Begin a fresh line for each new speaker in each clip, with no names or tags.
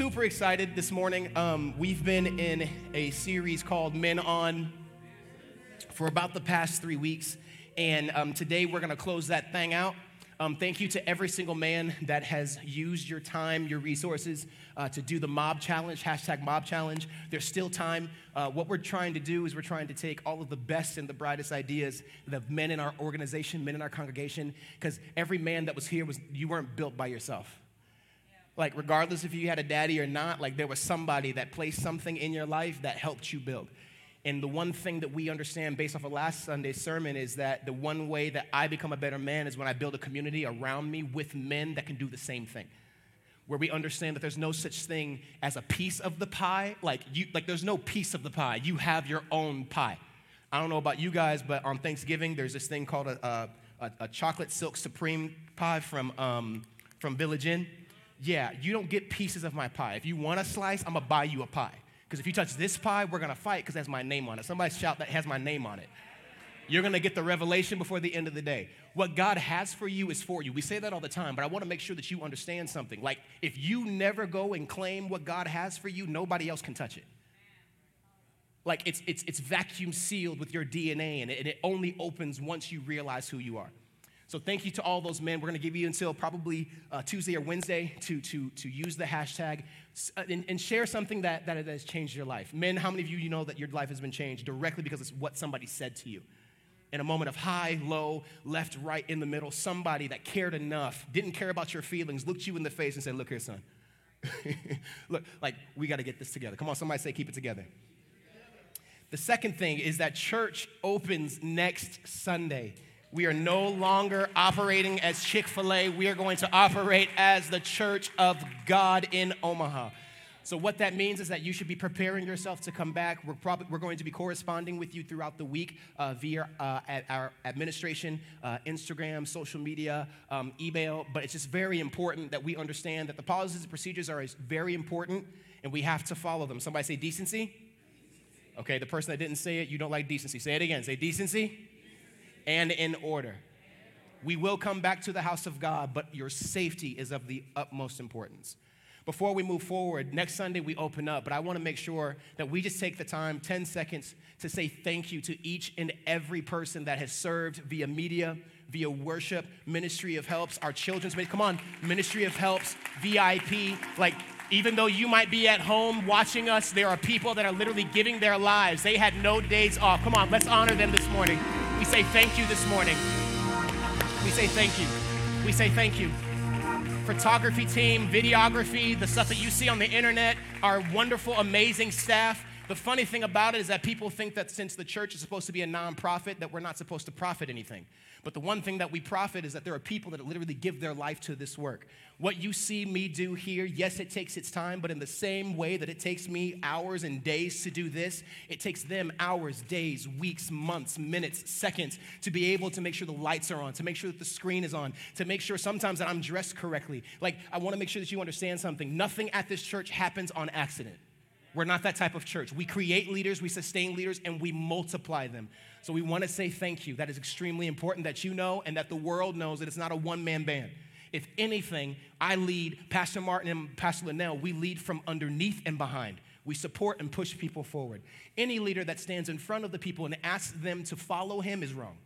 super excited this morning. Um, we've been in a series called Men On for about the past three weeks, and um, today we're going to close that thing out. Um, thank you to every single man that has used your time, your resources uh, to do the mob challenge, hashtag mob challenge. There's still time. Uh, what we're trying to do is we're trying to take all of the best and the brightest ideas of men in our organization, men in our congregation, because every man that was here was, you weren't built by yourself. Like, regardless if you had a daddy or not, like, there was somebody that placed something in your life that helped you build. And the one thing that we understand based off of last Sunday's sermon is that the one way that I become a better man is when I build a community around me with men that can do the same thing. Where we understand that there's no such thing as a piece of the pie. Like you like there's no piece of the pie. You have your own pie. I don't know about you guys, but on Thanksgiving there's this thing called a, a, a chocolate silk supreme pie from um, from Village Inn. Yeah, you don't get pieces of my pie. If you want a slice, I'm gonna buy you a pie. Because if you touch this pie, we're gonna fight because it has my name on it. Somebody shout that has my name on it. You're gonna get the revelation before the end of the day. What God has for you is for you. We say that all the time, but I wanna make sure that you understand something. Like, if you never go and claim what God has for you, nobody else can touch it. Like, it's, it's, it's vacuum sealed with your DNA, and it, and it only opens once you realize who you are. So thank you to all those men. We're going to give you until probably uh, Tuesday or Wednesday to, to, to use the hashtag uh, and, and, share something that, that has changed your life. Men, how many of you you know that your life has been changed directly because it's what somebody said to you? In a moment of high, low, left, right, in the middle, somebody that cared enough, didn't care about your feelings, looked you in the face and said, Look here, son. Look, like, we got to get this together. Come on, somebody say, Keep it together. The second thing is that church opens next Sunday. We are no longer operating as Chick fil A. We are going to operate as the Church of God in Omaha. So, what that means is that you should be preparing yourself to come back. We're, probably, we're going to be corresponding with you throughout the week uh, via uh, at our administration, uh, Instagram, social media, um, email. But it's just very important that we understand that the policies and procedures are very important and we have to follow them. Somebody say decency. Okay, the person that didn't say it, you don't like decency. Say it again. Say decency and in order. We will come back to the house of God, but your safety is of the utmost importance. Before we move forward, next Sunday we open up, but I want to make sure that we just take the time, 10 seconds, to say thank you to each and every person that has served via media, via worship, Ministry of Helps, our children's ministry. Come on, Ministry of Helps, VIP. Like, even though you might be at home watching us, there are people that are literally giving their lives. They had no days off. Come on, let's honor them this morning. Say thank you this morning. We say thank you. We say thank you. Photography team, videography, the stuff that you see on the internet, our wonderful, amazing staff. The funny thing about it is that people think that since the church is supposed to be a nonprofit, that we're not supposed to profit anything. But the one thing that we profit is that there are people that literally give their life to this work. What you see me do here, yes, it takes its time, but in the same way that it takes me hours and days to do this, it takes them hours, days, weeks, months, minutes, seconds to be able to make sure the lights are on, to make sure that the screen is on, to make sure sometimes that I'm dressed correctly. Like, I want to make sure that you understand something. Nothing at this church happens on accident. We're not that type of church. We create leaders, we sustain leaders, and we multiply them. So we want to say thank you. That is extremely important that you know and that the world knows that it's not a one man band. If anything, I lead, Pastor Martin and Pastor Linnell, we lead from underneath and behind. We support and push people forward. Any leader that stands in front of the people and asks them to follow him is wrong.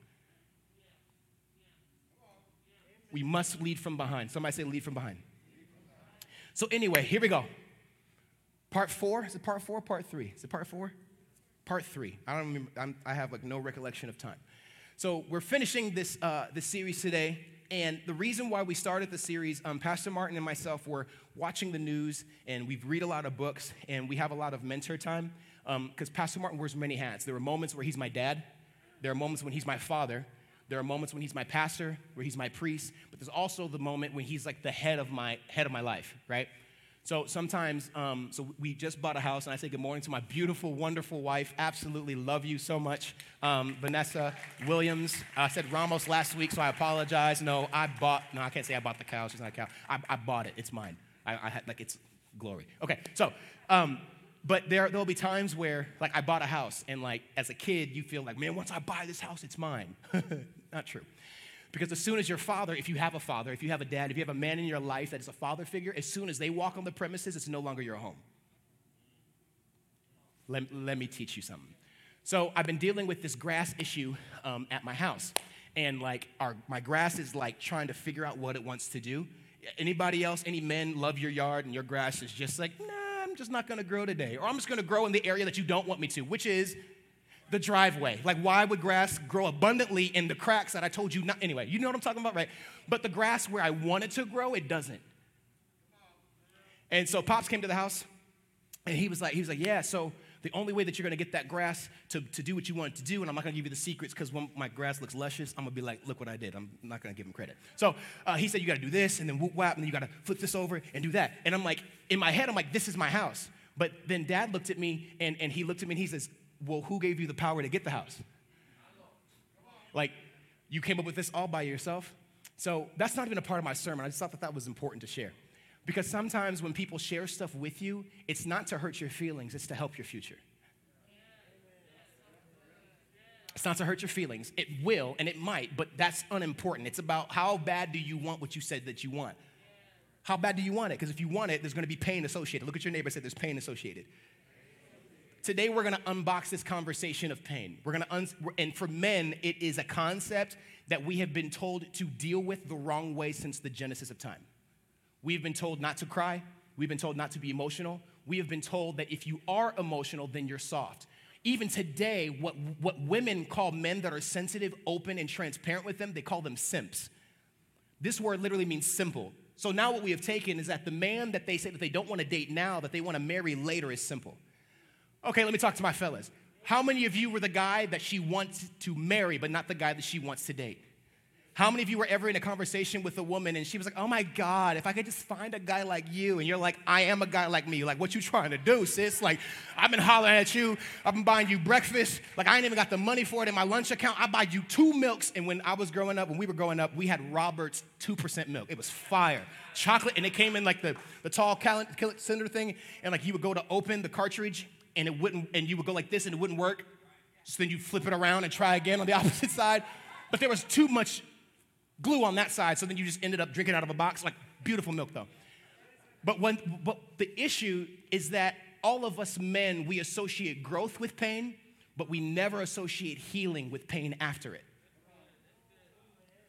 We must lead from behind. Somebody say, lead from behind. So, anyway, here we go. Part four? Is it part four part three? Is it part four? Part three. I don't remember, I'm, i have like no recollection of time. So we're finishing this, uh, this series today. And the reason why we started the series, um, Pastor Martin and myself were watching the news and we read a lot of books and we have a lot of mentor time because um, Pastor Martin wears many hats. There are moments where he's my dad, there are moments when he's my father, there are moments when he's my pastor, where he's my priest, but there's also the moment when he's like the head of my head of my life, right? So sometimes, um, so we just bought a house, and I say good morning to my beautiful, wonderful wife. Absolutely love you so much, um, Vanessa Williams. I said Ramos last week, so I apologize. No, I bought. No, I can't say I bought the cow. She's not a cow. I, I bought it. It's mine. I, I had like it's glory. Okay, so. Um, but there, there'll be times where, like, I bought a house, and like, as a kid, you feel like, man, once I buy this house, it's mine. not true. Because as soon as your father, if you have a father, if you have a dad, if you have a man in your life that is a father figure, as soon as they walk on the premises, it's no longer your home. Let, let me teach you something. So I've been dealing with this grass issue um, at my house. And like our, my grass is like trying to figure out what it wants to do. Anybody else, any men love your yard and your grass is just like, nah, I'm just not gonna grow today. Or I'm just gonna grow in the area that you don't want me to, which is the driveway. Like, why would grass grow abundantly in the cracks that I told you not? Anyway, you know what I'm talking about, right? But the grass where I want it to grow, it doesn't. And so Pops came to the house and he was like, he was like, yeah, so the only way that you're gonna get that grass to, to do what you want it to do, and I'm not gonna give you the secrets because when my grass looks luscious, I'm gonna be like, look what I did. I'm not gonna give him credit. So uh, he said, you gotta do this, and then whoop whap, and then you gotta flip this over and do that. And I'm like, in my head, I'm like, this is my house. But then dad looked at me and, and he looked at me and he says, well, who gave you the power to get the house? Like, you came up with this all by yourself? So that's not even a part of my sermon. I just thought that that was important to share. Because sometimes when people share stuff with you, it's not to hurt your feelings, it's to help your future. It's not to hurt your feelings. It will and it might, but that's unimportant. It's about how bad do you want what you said that you want? How bad do you want it? Because if you want it, there's gonna be pain associated. Look at your neighbor and say, There's pain associated. Today, we're gonna unbox this conversation of pain. We're gonna, un- and for men, it is a concept that we have been told to deal with the wrong way since the genesis of time. We've been told not to cry, we've been told not to be emotional, we have been told that if you are emotional, then you're soft. Even today, what, what women call men that are sensitive, open, and transparent with them, they call them simps. This word literally means simple. So now what we have taken is that the man that they say that they don't want to date now, that they want to marry later, is simple. Okay, let me talk to my fellas. How many of you were the guy that she wants to marry, but not the guy that she wants to date? How many of you were ever in a conversation with a woman and she was like, oh my God, if I could just find a guy like you, and you're like, I am a guy like me. Like, what you trying to do, sis? Like, I've been hollering at you, I've been buying you breakfast. Like, I ain't even got the money for it in my lunch account. I buy you two milks. And when I was growing up, when we were growing up, we had Robert's 2% milk. It was fire. Chocolate, and it came in like the, the tall cylinder thing, and like you would go to open the cartridge and it wouldn't, and you would go like this and it wouldn't work. So then you flip it around and try again on the opposite side. But there was too much glue on that side, so then you just ended up drinking out of a box. Like beautiful milk though. But when but the issue is that all of us men, we associate growth with pain, but we never associate healing with pain after it.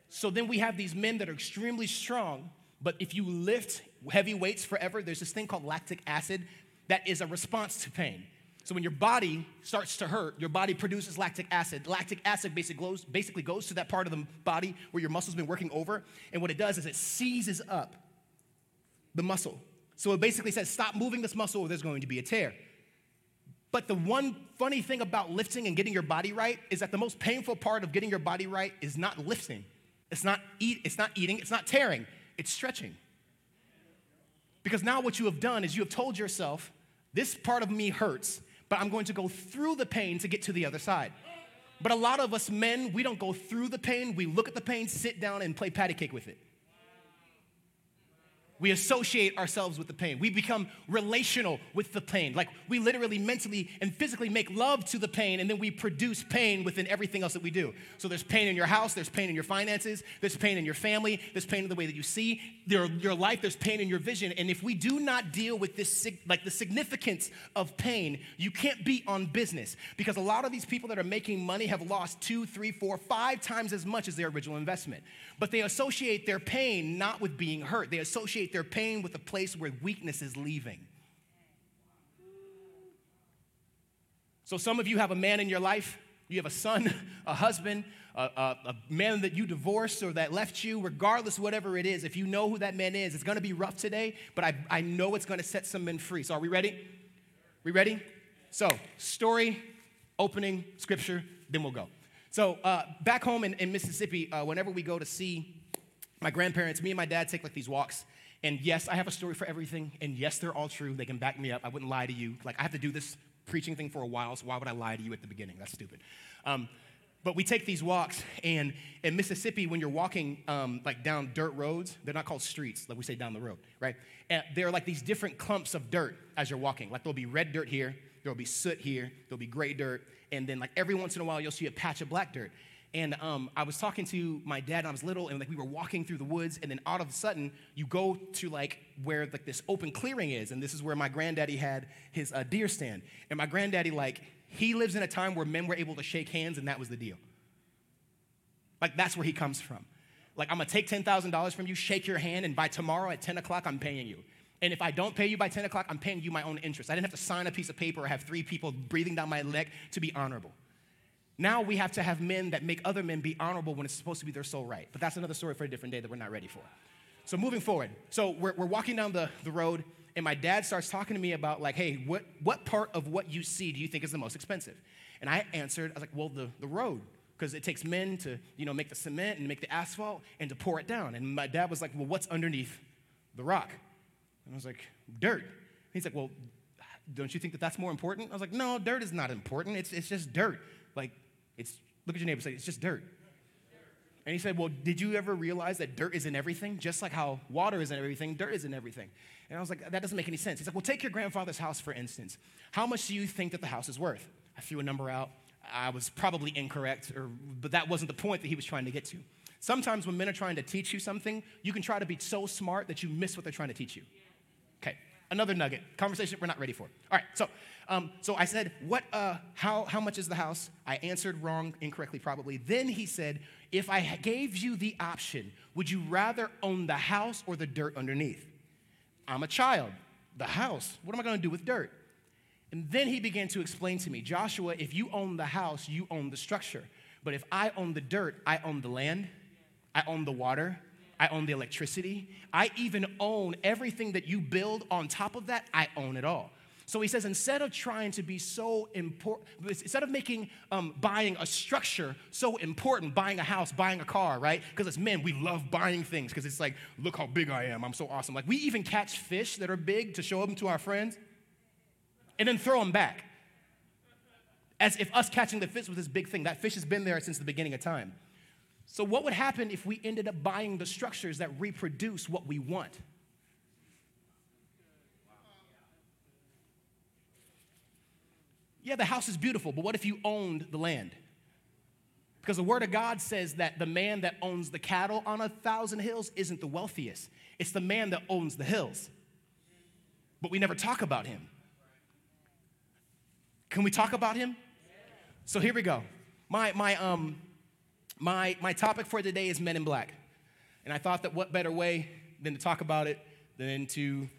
So then we have these men that are extremely strong, but if you lift heavy weights forever, there's this thing called lactic acid that is a response to pain. So when your body starts to hurt, your body produces lactic acid. Lactic acid basically goes, basically goes to that part of the body where your muscle's been working over, and what it does is it seizes up the muscle. So it basically says, stop moving this muscle or there's going to be a tear. But the one funny thing about lifting and getting your body right is that the most painful part of getting your body right is not lifting. It's not eat, it's not eating, it's not tearing, it's stretching. Because now what you have done is you have told yourself, this part of me hurts, but I'm going to go through the pain to get to the other side. But a lot of us men, we don't go through the pain. We look at the pain, sit down, and play patty cake with it. We associate ourselves with the pain. We become relational with the pain. Like we literally mentally and physically make love to the pain, and then we produce pain within everything else that we do. So there's pain in your house, there's pain in your finances, there's pain in your family, there's pain in the way that you see your, your life, there's pain in your vision. And if we do not deal with this, like the significance of pain, you can't be on business because a lot of these people that are making money have lost two, three, four, five times as much as their original investment. But they associate their pain not with being hurt, they associate associate their pain with a place where weakness is leaving. So, some of you have a man in your life, you have a son, a husband, a, a, a, man that you divorced or that left you, regardless, whatever it is, if you know who that man is, it's gonna be rough today, but I, I know it's gonna set some men free. So, are we ready? We ready? So, story, opening, scripture, then we'll go. So, uh, back home in, in Mississippi, uh, whenever we go to see my grandparents, me and my dad take like these walks and yes, I have a story for everything. And yes, they're all true. They can back me up. I wouldn't lie to you. Like, I have to do this preaching thing for a while, so why would I lie to you at the beginning? That's stupid. Um, but we take these walks, and in Mississippi, when you're walking um, like down dirt roads, they're not called streets, like we say down the road, right? And there are like these different clumps of dirt as you're walking. Like there'll be red dirt here, there'll be soot here, there'll be gray dirt, and then like every once in a while you'll see a patch of black dirt. And um, I was talking to my dad, and I was little, and like we were walking through the woods, and then all of a sudden, you go to like where like this open clearing is, and this is where my granddaddy had his uh, deer stand. And my granddaddy, like, he lives in a time where men were able to shake hands, and that was the deal. Like, that's where he comes from. Like, I'm gonna take $10,000 from you, shake your hand, and by tomorrow at 10 o'clock, I'm paying you. And if I don't pay you by 10 o'clock, I'm paying you my own interest. I didn't have to sign a piece of paper or have three people breathing down my neck to be honorable. Now we have to have men that make other men be honorable when it's supposed to be their sole right. But that's another story for a different day that we're not ready for. So moving forward, so we're, we're walking down the, the road, and my dad starts talking to me about like, hey, what, what part of what you see do you think is the most expensive? And I answered, I was like, well, the, the road, because it takes men to, you know, make the cement and make the asphalt and to pour it down. And my dad was like, well, what's underneath the rock? And I was like, dirt. And he's like, well, don't you think that that's more important? I was like, no, dirt is not important. It's, it's just dirt. Like, it's, look at your neighbor say, it's just dirt. And he said, Well, did you ever realize that dirt is in everything? Just like how water is in everything, dirt is in everything. And I was like, That doesn't make any sense. He's like, Well, take your grandfather's house, for instance. How much do you think that the house is worth? I threw a number out. I was probably incorrect, or, but that wasn't the point that he was trying to get to. Sometimes when men are trying to teach you something, you can try to be so smart that you miss what they're trying to teach you. Another nugget. Conversation we're not ready for. All right, so um, so I said, what, uh, how, how much is the house? I answered wrong, incorrectly probably. Then he said, if I gave you the option, would you rather own the house or the dirt underneath? I'm a child. The house. What am I going to do with dirt? And then he began to explain to me, Joshua, if you own the house, you own the structure. But if I own the dirt, I own the land, I own the water, I own the electricity, I even own everything that you build on top of that, I own it all. So he says, instead of trying to be so important, instead of making um, buying a structure so important, buying a house, buying a car, right? Because as men, we love buying things because it's like, look how big I am. I'm so awesome. Like we even catch fish that are big to show them to our friends and then throw them back. As if us catching the fish was this big thing. That fish has been there since the beginning of time. So, what would happen if we ended up buying the structures that reproduce what we want? Yeah, the house is beautiful, but what if you owned the land? Because the word of God says that the man that owns the cattle on a thousand hills isn't the wealthiest, it's the man that owns the hills. But we never talk about him. Can we talk about him? So here we go. My, my, um, my, my topic for today is Men in Black. And I thought that what better way than to talk about it than to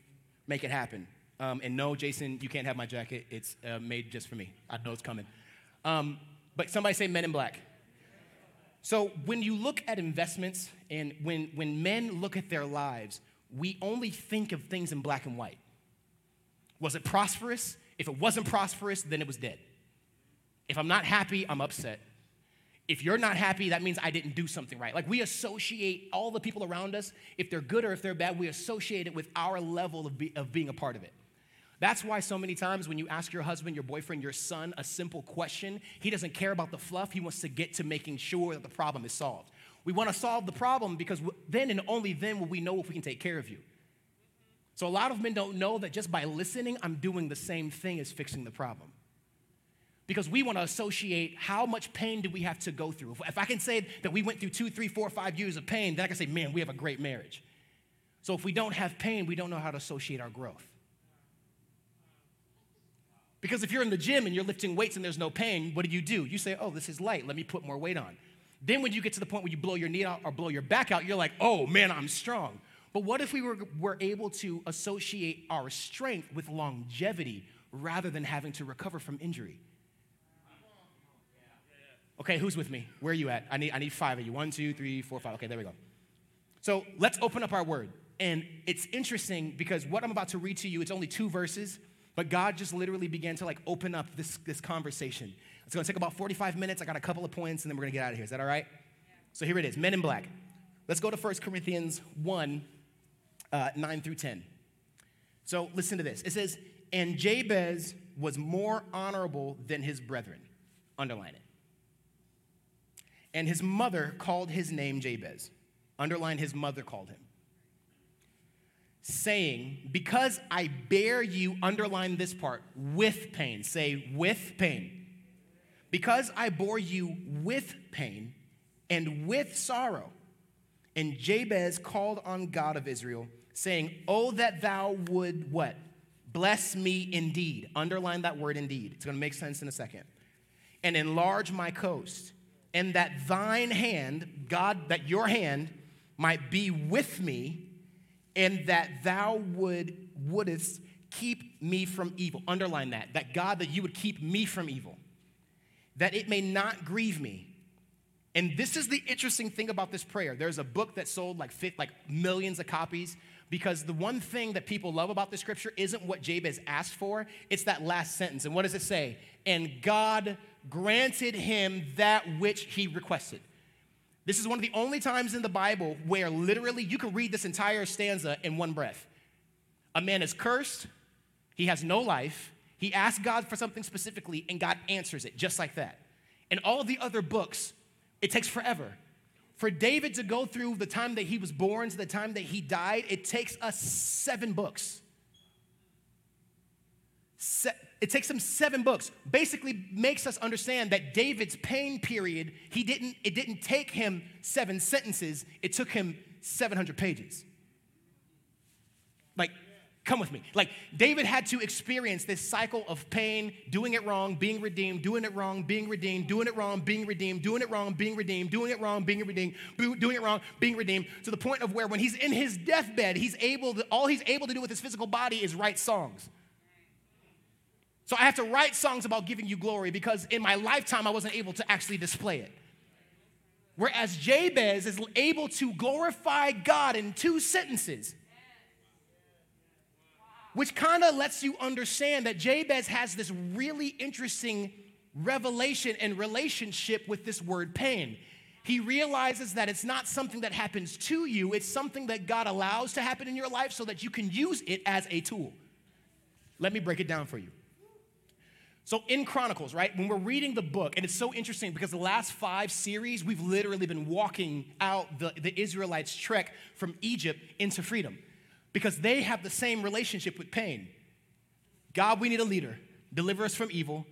make it happen. Um, and no, Jason, you can't have my jacket. It's uh, made just for me. I know it's coming. Um, but somebody say Men in Black. So when you look at investments and when, when men look at their lives, we only think of things in black and white. Was it prosperous? If it wasn't prosperous, then it was dead. If I'm not happy, I'm upset. If you're not happy, that means I didn't do something right. Like we associate all the people around us, if they're good or if they're bad, we associate it with our level of, be, of being a part of it. That's why so many times when you ask your husband, your boyfriend, your son a simple question, he doesn't care about the fluff. He wants to get to making sure that the problem is solved. We want to solve the problem because then and only then will we know if we can take care of you. So a lot of men don't know that just by listening, I'm doing the same thing as fixing the problem. Because we want to associate how much pain do we have to go through. If I can say that we went through two, three, four, five years of pain, then I can say, man, we have a great marriage. So if we don't have pain, we don't know how to associate our growth. Because if you're in the gym and you're lifting weights and there's no pain, what do you do? You say, oh, this is light. Let me put more weight on. Then when you get to the point where you blow your knee out or blow your back out, you're like, oh, man, I'm strong. But what if we were, were able to associate our strength with longevity rather than having to recover from injury? Okay, who's with me? Where are you at? I need, I need five of you. One, two, three, four, five. Okay, there we go. So let's open up our word. And it's interesting because what I'm about to read to you, it's only two verses, but God just literally began to like open up this, this conversation. It's gonna take about 45 minutes. I got a couple of points and then we're gonna get out of here. Is that all right? So here it is Men in Black. Let's go to 1 Corinthians 1 uh, 9 through 10. So listen to this. It says, And Jabez was more honorable than his brethren. Underline it. And his mother called his name Jabez. Underline his mother called him saying, Because I bear you, underline this part, with pain. Say, with pain. Because I bore you with pain, and with sorrow. And Jabez called on God of Israel, saying, Oh, that thou would what? Bless me indeed. Underline that word indeed. It's going to make sense in a second. And enlarge my coast, and that thine hand, God, that your hand might be with me, and that thou would wouldest keep me from evil. Underline that. That God, that you would keep me from evil, that it may not grieve me. And this is the interesting thing about this prayer. There's a book that sold like, like millions of copies because the one thing that people love about the scripture isn't what Jabez asked for, it's that last sentence. And what does it say? And God granted him that which he requested. This is one of the only times in the Bible where literally you can read this entire stanza in one breath. A man is cursed, he has no life, he asks God for something specifically, and God answers it just like that. In all the other books, it takes forever. For David to go through the time that he was born to the time that he died, it takes us seven books. Se- it takes him seven books. Basically, makes us understand that David's pain period, he didn't, it didn't take him seven sentences, it took him 700 pages. Like, Come with me. Like David had to experience this cycle of pain, doing it wrong, being redeemed, doing it wrong, being redeemed, doing it wrong, being redeemed, doing it wrong, being redeemed, doing it wrong, being redeemed, doing it wrong, being redeemed, to the point of where when he's in his deathbed, he's able to, all he's able to do with his physical body is write songs. So I have to write songs about giving you glory because in my lifetime I wasn't able to actually display it. Whereas Jabez is able to glorify God in two sentences which kind of lets you understand that Jabez has this really interesting revelation and relationship with this word pain. He realizes that it's not something that happens to you, it's something that God allows to happen in your life so that you can use it as a tool. Let me break it down for you. So, in Chronicles, right, when we're reading the book, and it's so interesting because the last five series, we've literally been walking out the, the Israelites' trek from Egypt into freedom because they have the same relationship with pain. God, we need a leader. Deliver us from evil.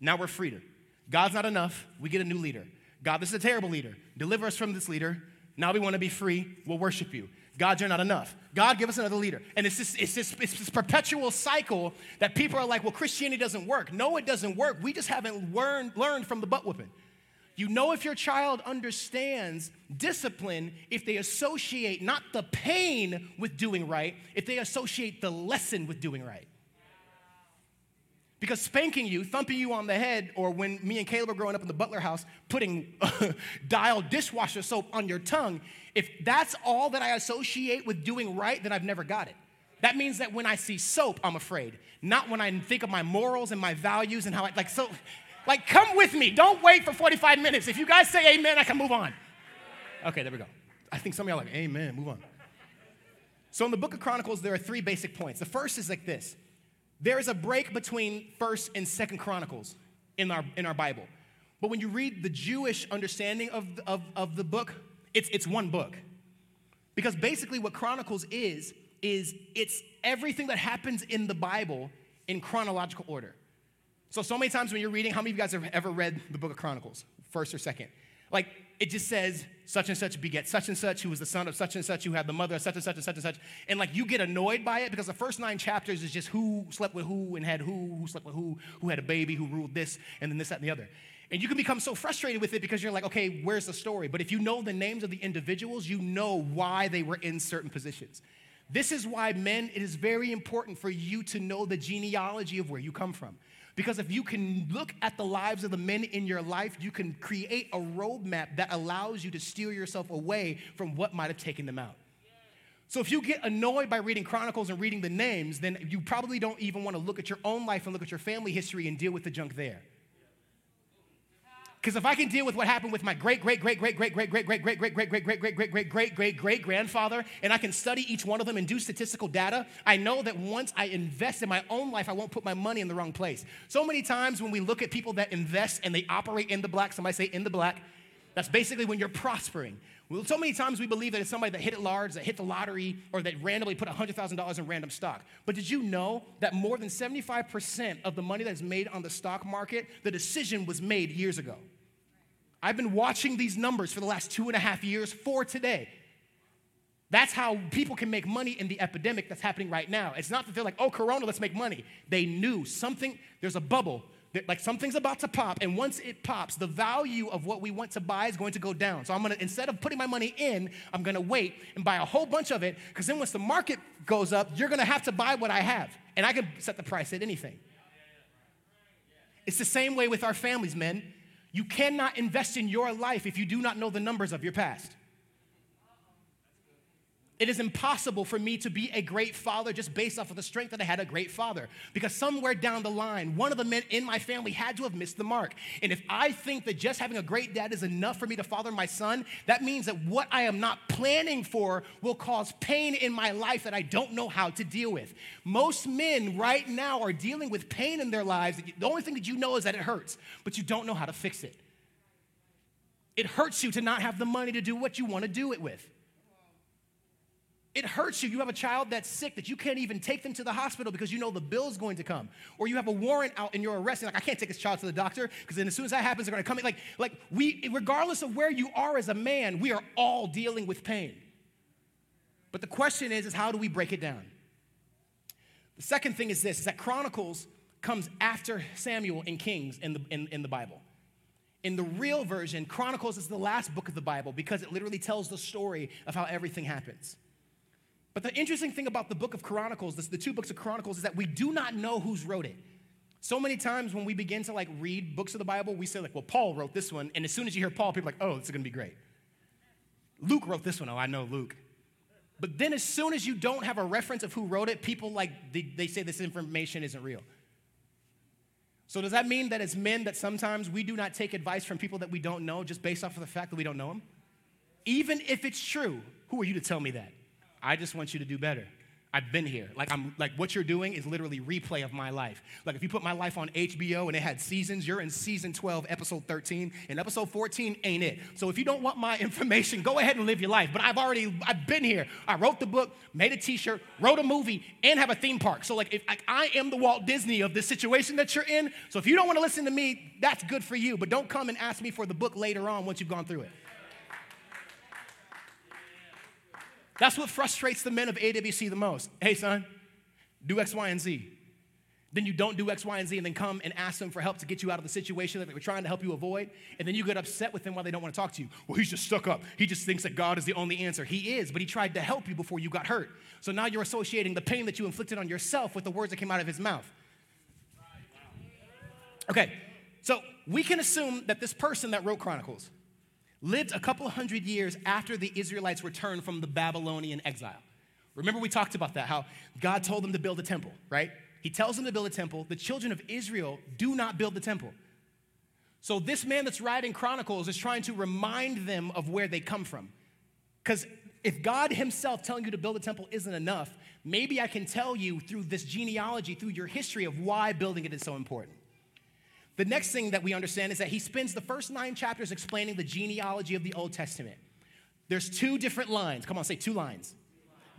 Now we're freer. God's not enough. We get a new leader. God, this is a terrible leader. Deliver us from this leader. Now we want to be free. We'll worship you. God, you're not enough. God, give us another leader. And it's this, it's, this, it's this perpetual cycle that people are like, well, Christianity doesn't work. No, it doesn't work. We just haven't learned, learned from the butt whooping. You know if your child understands discipline if they associate not the pain with doing right, if they associate the lesson with doing right. Because spanking you, thumping you on the head, or when me and Caleb were growing up in the Butler house, putting dial dishwasher soap on your tongue, if that's all that I associate with doing right, then I've never got it. That means that when I see soap, I'm afraid. Not when I think of my morals and my values and how I, like, so like, come with me. Don't wait for 45 minutes. If you guys say amen, I can move on. Okay, there we go. I think some of y'all are like, amen, move on. So in the book of Chronicles, there are three basic points. The first is like this there is a break between first and second Chronicles in our, in our Bible. But when you read the Jewish understanding of, of, of the book, it's, it's one book. Because basically, what Chronicles is, is it's everything that happens in the Bible in chronological order. So, so many times when you're reading, how many of you guys have ever read the book of Chronicles, first or second? Like, it just says, such and such beget such and such, who was the son of such and such, who had the mother of such and such and such and such. And like, you get annoyed by it because the first nine chapters is just who slept with who and had who, who slept with who, who had a baby, who ruled this, and then this, that, and the other. And you can become so frustrated with it because you're like, okay, where's the story? But if you know the names of the individuals, you know why they were in certain positions. This is why, men, it is very important for you to know the genealogy of where you come from. Because if you can look at the lives of the men in your life, you can create a roadmap that allows you to steer yourself away from what might have taken them out. So if you get annoyed by reading Chronicles and reading the names, then you probably don't even want to look at your own life and look at your family history and deal with the junk there. Because if I can deal with what happened with my great, great, great, great, great, great, great, great, great, great, great, great, great, great, great, great, great, great, great grandfather, and I can study each one of them and do statistical data, I know that once I invest in my own life, I won't put my money in the wrong place. So many times when we look at people that invest and they operate in the black, somebody say in the black, that's basically when you're prospering. Well, so many times we believe that it's somebody that hit it large, that hit the lottery, or that randomly put $100,000 in random stock. But did you know that more than 75% of the money that's made on the stock market, the decision was made years ago? I've been watching these numbers for the last two and a half years for today. That's how people can make money in the epidemic that's happening right now. It's not that they're like, oh, Corona, let's make money. They knew something, there's a bubble, that, like something's about to pop, and once it pops, the value of what we want to buy is going to go down. So I'm gonna, instead of putting my money in, I'm gonna wait and buy a whole bunch of it, because then once the market goes up, you're gonna have to buy what I have, and I can set the price at anything. It's the same way with our families, men. You cannot invest in your life if you do not know the numbers of your past. It is impossible for me to be a great father just based off of the strength that I had a great father. Because somewhere down the line, one of the men in my family had to have missed the mark. And if I think that just having a great dad is enough for me to father my son, that means that what I am not planning for will cause pain in my life that I don't know how to deal with. Most men right now are dealing with pain in their lives. The only thing that you know is that it hurts, but you don't know how to fix it. It hurts you to not have the money to do what you want to do it with. It hurts you. You have a child that's sick that you can't even take them to the hospital because you know the bill's going to come. Or you have a warrant out and you're arrested. Like, I can't take this child to the doctor because then as soon as that happens, they're going to come in. Like, like we, regardless of where you are as a man, we are all dealing with pain. But the question is, is how do we break it down? The second thing is this, is that Chronicles comes after Samuel and Kings in the, in, in the Bible. In the real version, Chronicles is the last book of the Bible because it literally tells the story of how everything happens. But the interesting thing about the book of Chronicles, the two books of Chronicles, is that we do not know who's wrote it. So many times when we begin to like read books of the Bible, we say like, well, Paul wrote this one, and as soon as you hear Paul, people are like, oh, this is gonna be great. Luke wrote this one. Oh, I know Luke. But then as soon as you don't have a reference of who wrote it, people like they, they say this information isn't real. So does that mean that as men that sometimes we do not take advice from people that we don't know just based off of the fact that we don't know them? Even if it's true, who are you to tell me that? I just want you to do better. I've been here. Like I'm like what you're doing is literally replay of my life. Like if you put my life on HBO and it had seasons, you're in season 12, episode 13, and episode 14 ain't it. So if you don't want my information, go ahead and live your life. But I've already I've been here. I wrote the book, made a t-shirt, wrote a movie, and have a theme park. So like if like, I am the Walt Disney of this situation that you're in. So if you don't want to listen to me, that's good for you. But don't come and ask me for the book later on once you've gone through it. That's what frustrates the men of AWC the most. Hey, son, do X, Y, and Z. Then you don't do X, Y, and Z, and then come and ask them for help to get you out of the situation that they were trying to help you avoid. And then you get upset with them while they don't want to talk to you. Well, he's just stuck up. He just thinks that God is the only answer. He is, but he tried to help you before you got hurt. So now you're associating the pain that you inflicted on yourself with the words that came out of his mouth. Okay, so we can assume that this person that wrote Chronicles, lived a couple hundred years after the Israelites returned from the Babylonian exile. Remember, we talked about that, how God told them to build a temple, right? He tells them to build a temple. The children of Israel do not build the temple. So, this man that's writing Chronicles is trying to remind them of where they come from. Because if God Himself telling you to build a temple isn't enough, maybe I can tell you through this genealogy, through your history, of why building it is so important. The next thing that we understand is that he spends the first nine chapters explaining the genealogy of the Old Testament. There's two different lines. Come on, say two lines.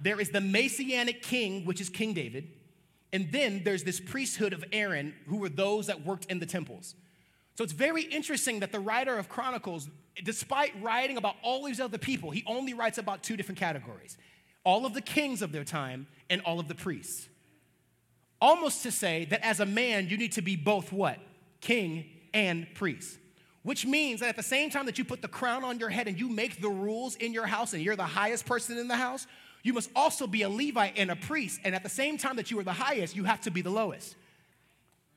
There is the Messianic king, which is King David, and then there's this priesthood of Aaron, who were those that worked in the temples. So it's very interesting that the writer of Chronicles, despite writing about all these other people, he only writes about two different categories all of the kings of their time and all of the priests. Almost to say that as a man, you need to be both what? King, and priest. Which means that at the same time that you put the crown on your head and you make the rules in your house and you're the highest person in the house, you must also be a Levite and a priest. And at the same time that you are the highest, you have to be the lowest.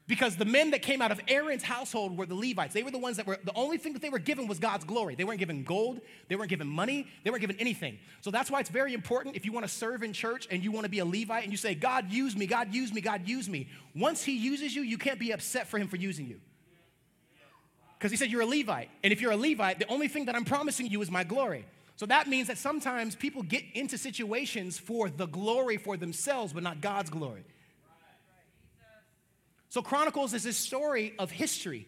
Because the men that came out of Aaron's household were the Levites. They were the ones that were, the only thing that they were given was God's glory. They weren't given gold, they weren't given money, they weren't given anything. So that's why it's very important if you want to serve in church and you want to be a Levite and you say, God, use me, God, use me, God, use me. Once He uses you, you can't be upset for Him for using you. Because He said, You're a Levite. And if you're a Levite, the only thing that I'm promising you is my glory. So that means that sometimes people get into situations for the glory for themselves, but not God's glory. So, Chronicles is this story of history.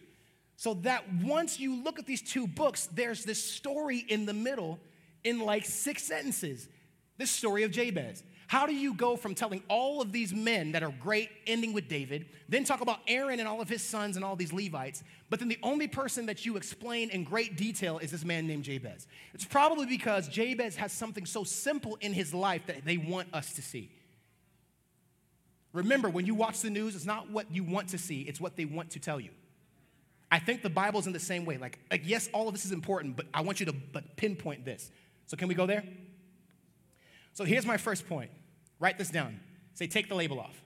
So that once you look at these two books, there's this story in the middle in like six sentences. This story of Jabez. How do you go from telling all of these men that are great, ending with David, then talk about Aaron and all of his sons and all these Levites, but then the only person that you explain in great detail is this man named Jabez? It's probably because Jabez has something so simple in his life that they want us to see. Remember, when you watch the news, it's not what you want to see, it's what they want to tell you. I think the Bible's in the same way. Like, like yes, all of this is important, but I want you to but pinpoint this. So, can we go there? So, here's my first point. Write this down. Say, take the label off.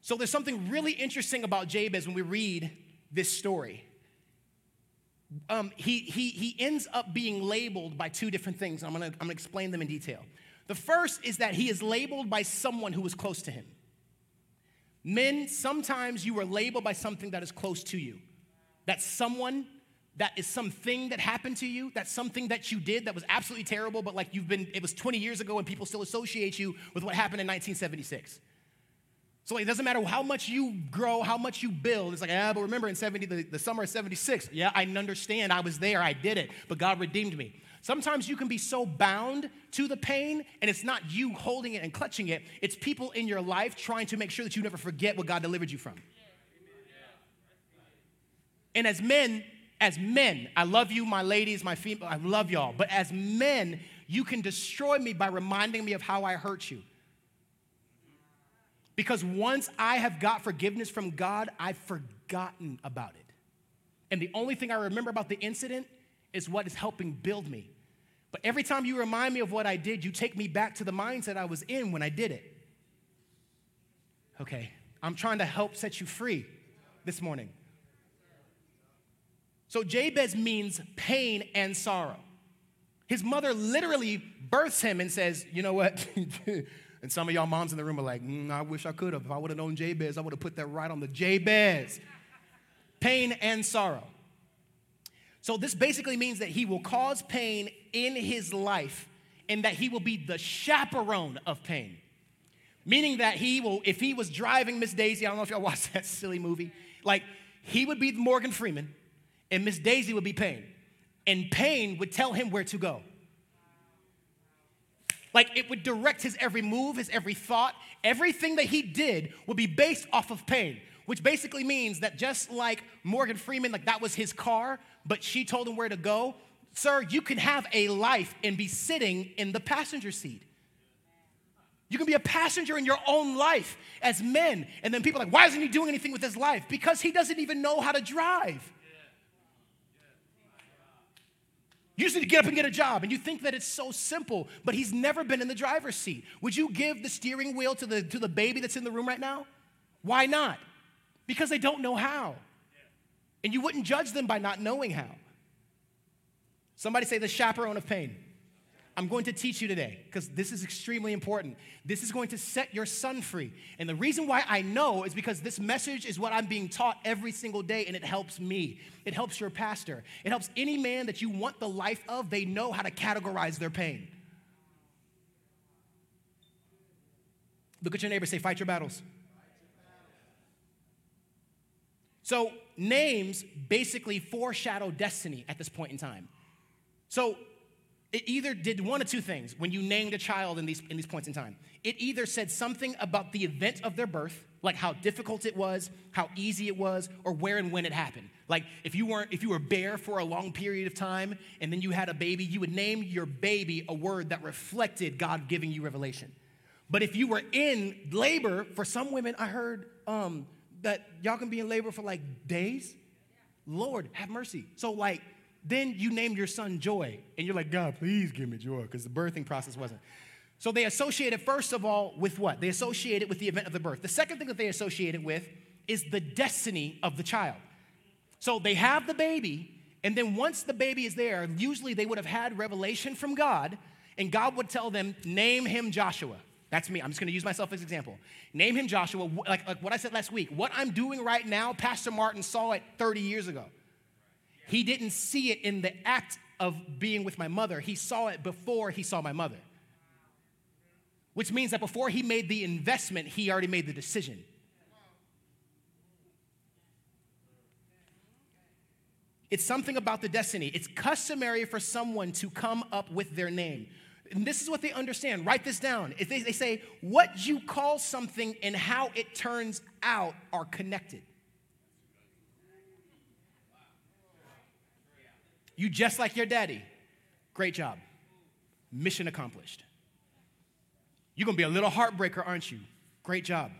So, there's something really interesting about Jabez when we read this story. Um, he, he, he ends up being labeled by two different things. I'm gonna, I'm gonna explain them in detail. The first is that he is labeled by someone who was close to him. Men, sometimes you are labeled by something that is close to you. That someone, that is something that happened to you, that's something that you did that was absolutely terrible, but like you've been, it was 20 years ago and people still associate you with what happened in 1976. So like, it doesn't matter how much you grow, how much you build. It's like, ah, but remember in 70, the, the summer of 76, yeah, I understand. I was there, I did it, but God redeemed me. Sometimes you can be so bound to the pain, and it's not you holding it and clutching it, it's people in your life trying to make sure that you never forget what God delivered you from. And as men, as men, I love you, my ladies, my female, I love y'all, but as men, you can destroy me by reminding me of how I hurt you. Because once I have got forgiveness from God, I've forgotten about it. And the only thing I remember about the incident is what is helping build me. But every time you remind me of what I did, you take me back to the mindset I was in when I did it. Okay, I'm trying to help set you free this morning. So, Jabez means pain and sorrow. His mother literally births him and says, You know what? and some of y'all moms in the room are like, mm, I wish I could have. If I would have known Jabez, I would have put that right on the Jabez. pain and sorrow. So, this basically means that he will cause pain in his life and that he will be the chaperone of pain. Meaning that he will, if he was driving Miss Daisy, I don't know if y'all watched that silly movie, like he would be Morgan Freeman and Miss Daisy would be Pain. And Pain would tell him where to go. Like it would direct his every move, his every thought, everything that he did would be based off of pain, which basically means that just like Morgan Freeman, like that was his car, but she told him where to go. Sir, you can have a life and be sitting in the passenger seat. You can be a passenger in your own life as men. And then people are like, why isn't he doing anything with his life? Because he doesn't even know how to drive. You just need to get up and get a job, and you think that it's so simple, but he's never been in the driver's seat. Would you give the steering wheel to the, to the baby that's in the room right now? Why not? Because they don't know how. And you wouldn't judge them by not knowing how. Somebody say the chaperone of pain. I'm going to teach you today because this is extremely important. This is going to set your son free. And the reason why I know is because this message is what I'm being taught every single day and it helps me. It helps your pastor. It helps any man that you want the life of. They know how to categorize their pain. Look at your neighbor, say, fight your battles. So, names basically foreshadow destiny at this point in time. So, it either did one of two things when you named a child in these, in these points in time. It either said something about the event of their birth, like how difficult it was, how easy it was, or where and when it happened. Like if you weren't, if you were bare for a long period of time and then you had a baby, you would name your baby a word that reflected God giving you revelation. But if you were in labor, for some women, I heard um, that y'all can be in labor for like days. Lord, have mercy. So like then you named your son Joy, and you're like, God, please give me joy, because the birthing process wasn't. So they associated first of all, with what? They associated with the event of the birth. The second thing that they associated with is the destiny of the child. So they have the baby, and then once the baby is there, usually they would have had revelation from God, and God would tell them, name him Joshua. That's me. I'm just going to use myself as example. Name him Joshua. Like, like what I said last week. What I'm doing right now, Pastor Martin saw it 30 years ago. He didn't see it in the act of being with my mother, he saw it before he saw my mother. Which means that before he made the investment, he already made the decision. It's something about the destiny. It's customary for someone to come up with their name. And this is what they understand. Write this down. They, they say, what you call something and how it turns out are connected. You just like your daddy. Great job. Mission accomplished. You're gonna be a little heartbreaker, aren't you? Great job.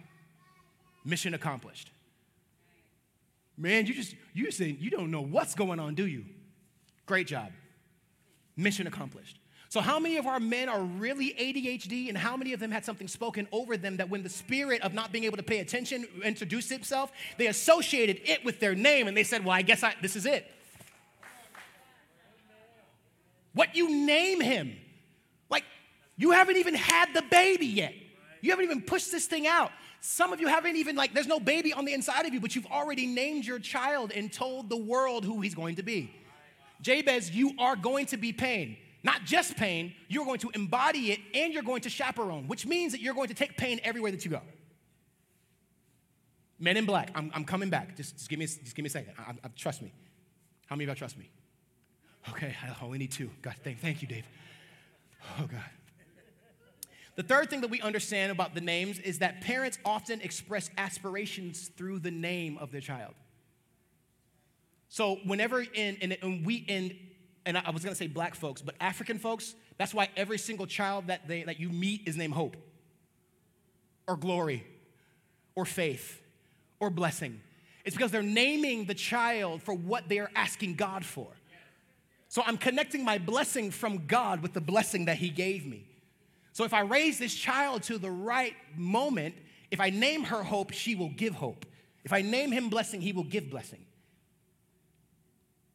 Mission accomplished. Man, you just you saying you don't know what's going on, do you? Great job. Mission accomplished. So, how many of our men are really ADHD, and how many of them had something spoken over them that when the spirit of not being able to pay attention introduced itself, they associated it with their name and they said, Well, I guess I, this is it. What you name him. Like, you haven't even had the baby yet. You haven't even pushed this thing out. Some of you haven't even, like, there's no baby on the inside of you, but you've already named your child and told the world who he's going to be. Jabez, you are going to be pain. Not just pain, you're going to embody it and you're going to chaperone, which means that you're going to take pain everywhere that you go. Men in black, I'm, I'm coming back. Just, just, give me, just give me a second. I, I, trust me. How many of y'all trust me? Okay, I oh, only need two. God, thank, thank you, Dave. Oh, God. The third thing that we understand about the names is that parents often express aspirations through the name of their child. So whenever in, in, in we in and I was gonna say black folks, but African folks, that's why every single child that they that you meet is named hope, or glory, or faith, or blessing. It's because they're naming the child for what they are asking God for. So I'm connecting my blessing from God with the blessing that He gave me. So if I raise this child to the right moment, if I name her hope, she will give hope. If I name him blessing, he will give blessing.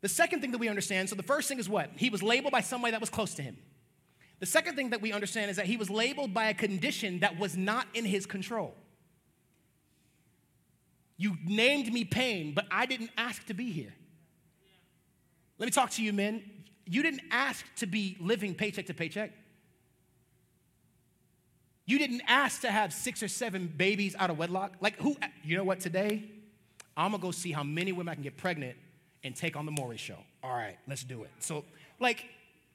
The second thing that we understand so the first thing is what? He was labeled by somebody that was close to him. The second thing that we understand is that he was labeled by a condition that was not in his control. You named me pain, but I didn't ask to be here. Let me talk to you, men. You didn't ask to be living paycheck to paycheck. You didn't ask to have six or seven babies out of wedlock. Like, who, you know what, today, I'm gonna go see how many women I can get pregnant and take on the Maury show. All right, let's do it. So, like,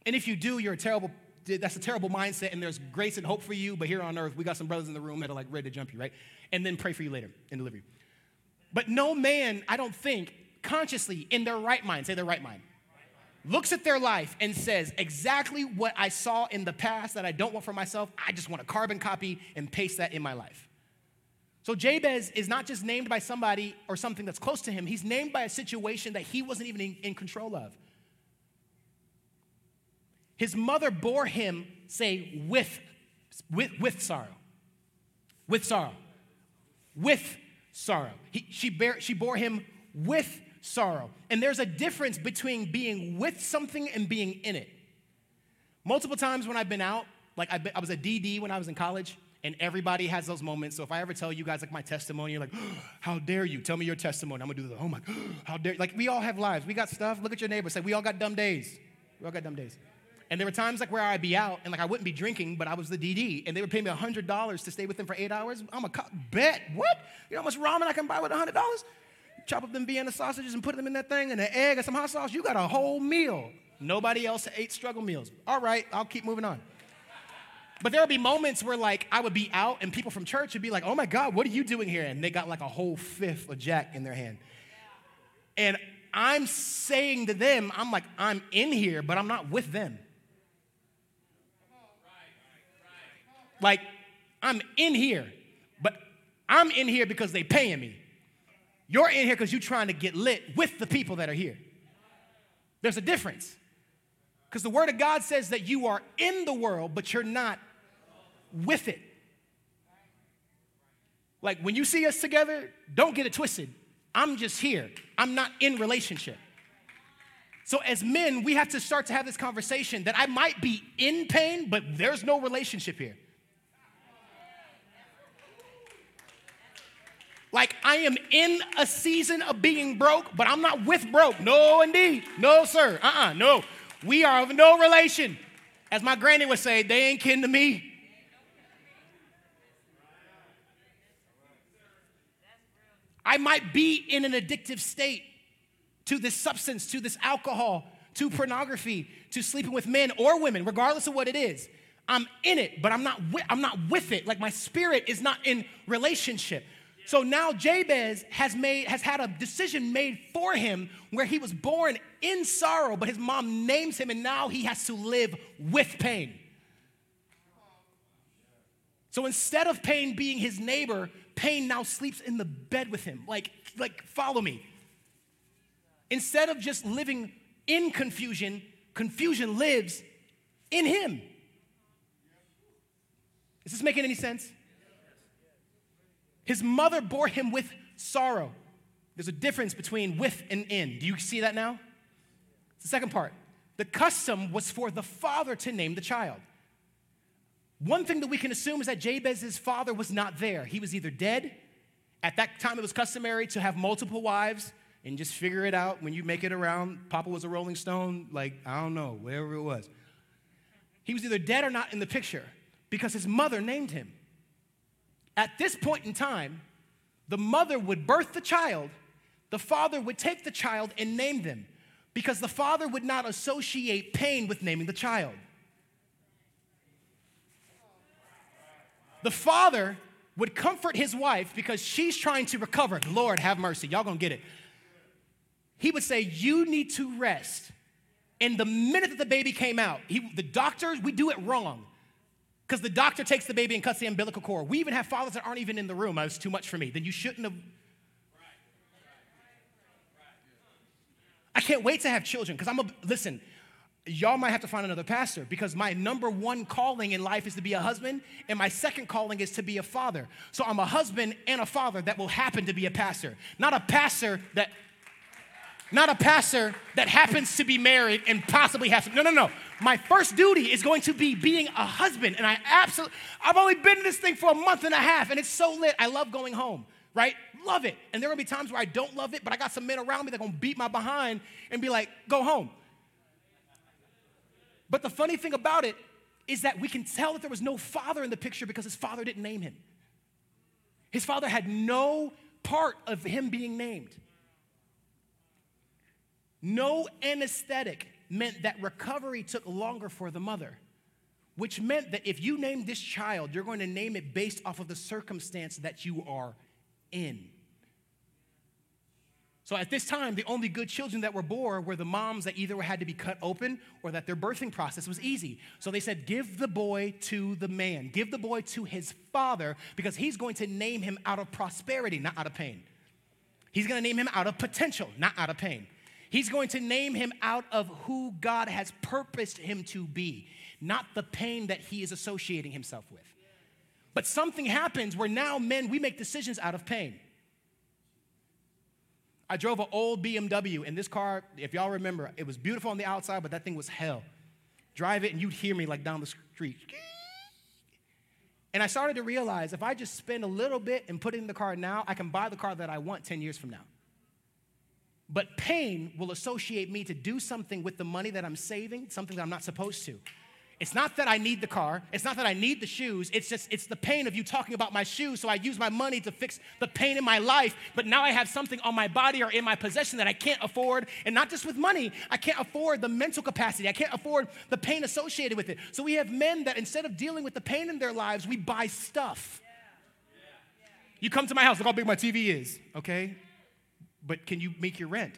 and if you do, you're a terrible, that's a terrible mindset, and there's grace and hope for you, but here on earth, we got some brothers in the room that are like ready to jump you, right? And then pray for you later in delivery. But no man, I don't think, consciously in their right mind, say their right mind, looks at their life and says, exactly what I saw in the past that I don't want for myself, I just want a carbon copy and paste that in my life. So Jabez is not just named by somebody or something that's close to him, he's named by a situation that he wasn't even in, in control of. His mother bore him, say, with, with, with sorrow. With sorrow. With sorrow. He, she, bear, she bore him with sorrow. And there's a difference between being with something and being in it. Multiple times when I've been out, like I, was a DD when I was in college, and everybody has those moments. So if I ever tell you guys like my testimony, you're like, how dare you? Tell me your testimony. I'm gonna do the, oh my, how dare, like we all have lives. We got stuff. Look at your neighbor. Say, we all got dumb days. We all got dumb days. And there were times like where I'd be out and like I wouldn't be drinking, but I was the DD, and they would pay me $100 to stay with them for eight hours. I'm a bet. What? You know how much ramen I can buy with $100? Chop up them Vienna sausages and put them in that thing and an egg and some hot sauce, you got a whole meal. Nobody else ate struggle meals. All right, I'll keep moving on. But there would be moments where like I would be out and people from church would be like, oh my God, what are you doing here? And they got like a whole fifth of Jack in their hand. And I'm saying to them, I'm like, I'm in here, but I'm not with them. Like, I'm in here, but I'm in here because they paying me. You're in here because you're trying to get lit with the people that are here. There's a difference. Because the Word of God says that you are in the world, but you're not with it. Like when you see us together, don't get it twisted. I'm just here, I'm not in relationship. So, as men, we have to start to have this conversation that I might be in pain, but there's no relationship here. Like I am in a season of being broke, but I'm not with broke. No, indeed. No, sir. Uh uh-uh, uh no. We are of no relation. As my granny would say, they ain't kin to me. I might be in an addictive state to this substance, to this alcohol, to pornography, to sleeping with men or women, regardless of what it is. I'm in it, but I'm not, I'm not with it. Like my spirit is not in relationship. So now Jabez has made has had a decision made for him where he was born in sorrow, but his mom names him, and now he has to live with pain. So instead of pain being his neighbor, pain now sleeps in the bed with him. Like, like follow me. Instead of just living in confusion, confusion lives in him. Is this making any sense? His mother bore him with sorrow. There's a difference between with and in. Do you see that now? It's The second part. The custom was for the father to name the child. One thing that we can assume is that Jabez's father was not there. He was either dead. At that time, it was customary to have multiple wives and just figure it out when you make it around. Papa was a Rolling Stone, like, I don't know, wherever it was. He was either dead or not in the picture because his mother named him. At this point in time, the mother would birth the child, the father would take the child and name them because the father would not associate pain with naming the child. The father would comfort his wife because she's trying to recover. Lord, have mercy. Y'all gonna get it. He would say, You need to rest. And the minute that the baby came out, he, the doctors, we do it wrong. Because the doctor takes the baby and cuts the umbilical cord. We even have fathers that aren't even in the room. That was too much for me. Then you shouldn't have. I can't wait to have children because I'm a, listen, y'all might have to find another pastor because my number one calling in life is to be a husband, and my second calling is to be a father. So I'm a husband and a father that will happen to be a pastor, not a pastor that not a pastor that happens to be married and possibly has no no no. My first duty is going to be being a husband and i absolutely i've only been in this thing for a month and a half and it's so lit. I love going home right? Love it. And there will be times where i don't love it but i got some men around me that are going to beat my behind and be like go home. But the funny thing about it is that we can tell that there was no father in the picture because his father didn't name him. His father had no part of him being named no anesthetic meant that recovery took longer for the mother, which meant that if you name this child, you're going to name it based off of the circumstance that you are in. So at this time, the only good children that were born were the moms that either had to be cut open or that their birthing process was easy. So they said, Give the boy to the man, give the boy to his father, because he's going to name him out of prosperity, not out of pain. He's going to name him out of potential, not out of pain. He's going to name him out of who God has purposed him to be, not the pain that he is associating himself with. But something happens where now men, we make decisions out of pain. I drove an old BMW, and this car, if y'all remember, it was beautiful on the outside, but that thing was hell. Drive it, and you'd hear me like down the street. And I started to realize if I just spend a little bit and put it in the car now, I can buy the car that I want 10 years from now. But pain will associate me to do something with the money that I'm saving, something that I'm not supposed to. It's not that I need the car. It's not that I need the shoes. It's just, it's the pain of you talking about my shoes. So I use my money to fix the pain in my life. But now I have something on my body or in my possession that I can't afford. And not just with money, I can't afford the mental capacity. I can't afford the pain associated with it. So we have men that instead of dealing with the pain in their lives, we buy stuff. You come to my house, look how big my TV is, okay? But can you make your rent?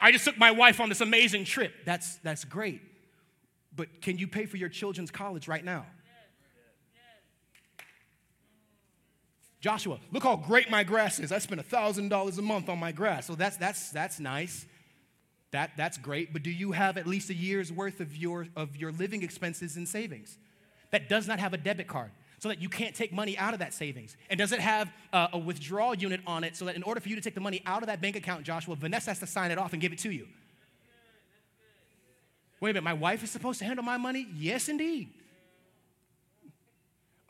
I just took my wife on this amazing trip. That's, that's great. But can you pay for your children's college right now? Joshua, look how great my grass is. I spend $1,000 a month on my grass. So that's, that's, that's nice. That, that's great. But do you have at least a year's worth of your, of your living expenses and savings? That does not have a debit card so that you can't take money out of that savings? And does it have a withdrawal unit on it so that in order for you to take the money out of that bank account, Joshua, Vanessa has to sign it off and give it to you? Wait a minute, my wife is supposed to handle my money? Yes, indeed.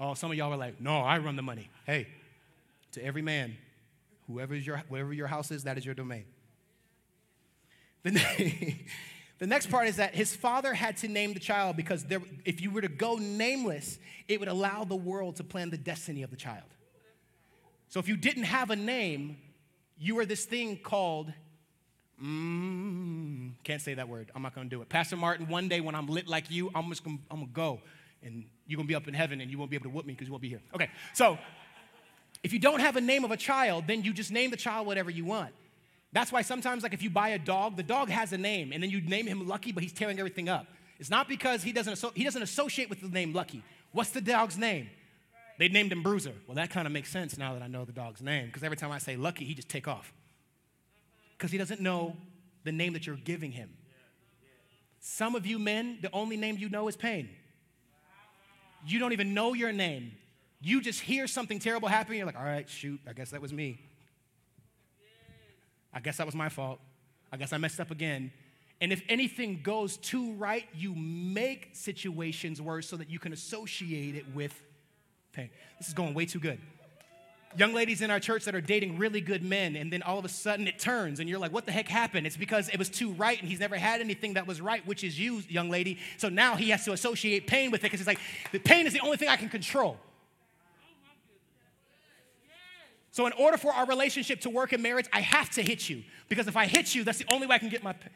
Oh, some of y'all are like, no, I run the money. Hey, to every man, whoever your, wherever your house is, that is your domain. The, The next part is that his father had to name the child because there, if you were to go nameless, it would allow the world to plan the destiny of the child. So if you didn't have a name, you were this thing called Mm, can't say that word. I'm not going to do it. Pastor Martin, one day when I'm lit like you, I'm just going to go and you're going to be up in heaven and you won't be able to whoop me because you won't be here. Okay, so if you don't have a name of a child, then you just name the child whatever you want. That's why sometimes, like if you buy a dog, the dog has a name, and then you name him Lucky, but he's tearing everything up. It's not because he doesn't, he doesn't associate with the name Lucky. What's the dog's name? They named him Bruiser. Well, that kind of makes sense now that I know the dog's name, because every time I say Lucky, he just take off. Because he doesn't know the name that you're giving him. Some of you men, the only name you know is pain. You don't even know your name. You just hear something terrible happening, you're like, all right, shoot, I guess that was me. I guess that was my fault. I guess I messed up again. And if anything goes too right, you make situations worse so that you can associate it with pain. This is going way too good. Young ladies in our church that are dating really good men, and then all of a sudden it turns, and you're like, what the heck happened? It's because it was too right, and he's never had anything that was right, which is you, young lady. So now he has to associate pain with it because he's like, the pain is the only thing I can control. So, in order for our relationship to work in marriage, I have to hit you. Because if I hit you, that's the only way I can get my pain.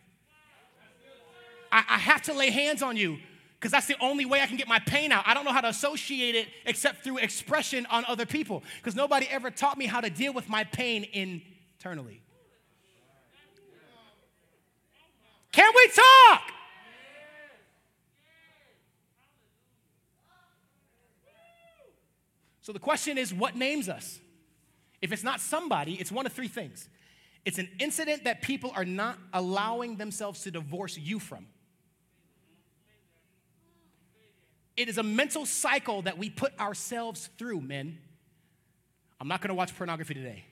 I, I have to lay hands on you because that's the only way I can get my pain out. I don't know how to associate it except through expression on other people because nobody ever taught me how to deal with my pain internally. Can we talk? So the question is what names us? If it's not somebody, it's one of three things. It's an incident that people are not allowing themselves to divorce you from. It is a mental cycle that we put ourselves through, men. I'm not gonna watch pornography today.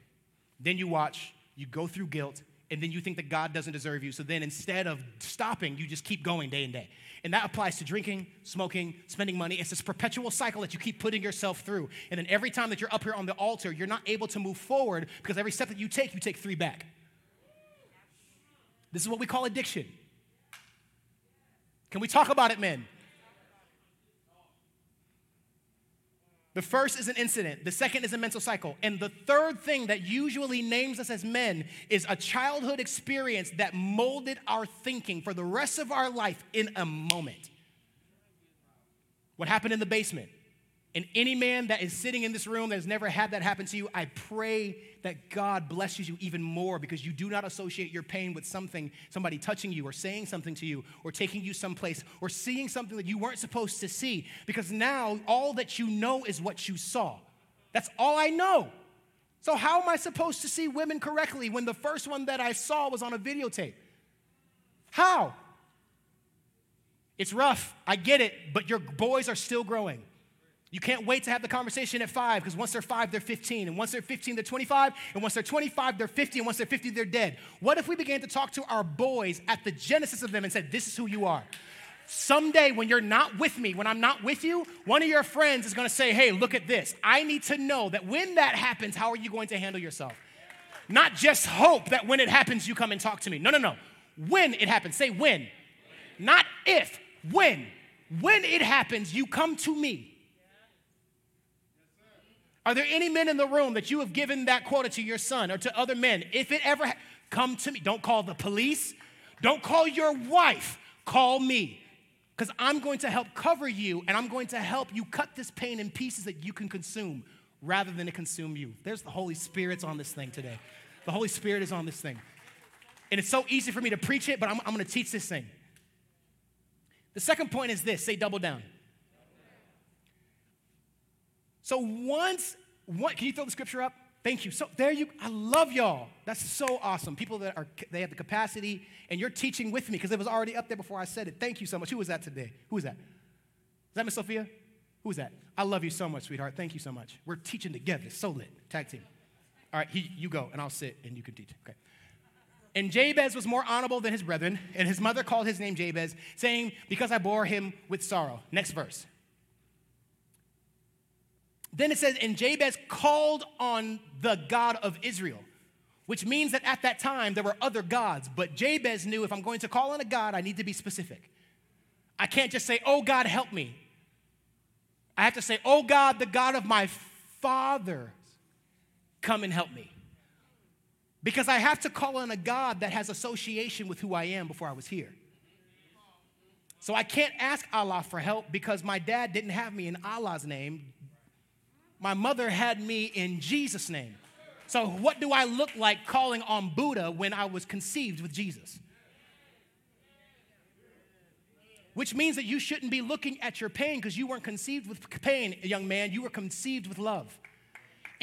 Then you watch, you go through guilt, and then you think that God doesn't deserve you. So then instead of stopping, you just keep going day and day. And that applies to drinking, smoking, spending money. It's this perpetual cycle that you keep putting yourself through. And then every time that you're up here on the altar, you're not able to move forward because every step that you take, you take three back. This is what we call addiction. Can we talk about it, men? The first is an incident, the second is a mental cycle, and the third thing that usually names us as men is a childhood experience that molded our thinking for the rest of our life in a moment. What happened in the basement? And any man that is sitting in this room that has never had that happen to you, I pray that God blesses you even more because you do not associate your pain with something, somebody touching you or saying something to you or taking you someplace or seeing something that you weren't supposed to see because now all that you know is what you saw. That's all I know. So, how am I supposed to see women correctly when the first one that I saw was on a videotape? How? It's rough, I get it, but your boys are still growing. You can't wait to have the conversation at five because once they're five, they're 15. And once they're 15, they're 25. And once they're 25, they're 50. And once they're 50, they're dead. What if we began to talk to our boys at the genesis of them and said, This is who you are? Someday, when you're not with me, when I'm not with you, one of your friends is gonna say, Hey, look at this. I need to know that when that happens, how are you going to handle yourself? Not just hope that when it happens, you come and talk to me. No, no, no. When it happens, say when. Not if, when. When it happens, you come to me. Are there any men in the room that you have given that quota to your son or to other men? If it ever ha- come to me, don't call the police, don't call your wife, call me. Because I'm going to help cover you and I'm going to help you cut this pain in pieces that you can consume rather than it consume you. There's the Holy Spirit's on this thing today. The Holy Spirit is on this thing. And it's so easy for me to preach it, but I'm, I'm going to teach this thing. The second point is this say double down. So once, what, can you throw the scripture up? Thank you. So there you, I love y'all. That's so awesome. People that are, they have the capacity, and you're teaching with me because it was already up there before I said it. Thank you so much. Who was that today? Who was that? Is that Miss Sophia? Who was that? I love you so much, sweetheart. Thank you so much. We're teaching together. So lit. Tag team. All right, he, you go, and I'll sit, and you can teach. Okay. And Jabez was more honorable than his brethren, and his mother called his name Jabez, saying, Because I bore him with sorrow. Next verse. Then it says, and Jabez called on the God of Israel, which means that at that time there were other gods. But Jabez knew if I'm going to call on a God, I need to be specific. I can't just say, oh God, help me. I have to say, oh God, the God of my father, come and help me. Because I have to call on a God that has association with who I am before I was here. So I can't ask Allah for help because my dad didn't have me in Allah's name. My mother had me in Jesus' name. So, what do I look like calling on Buddha when I was conceived with Jesus? Which means that you shouldn't be looking at your pain because you weren't conceived with pain, young man. You were conceived with love.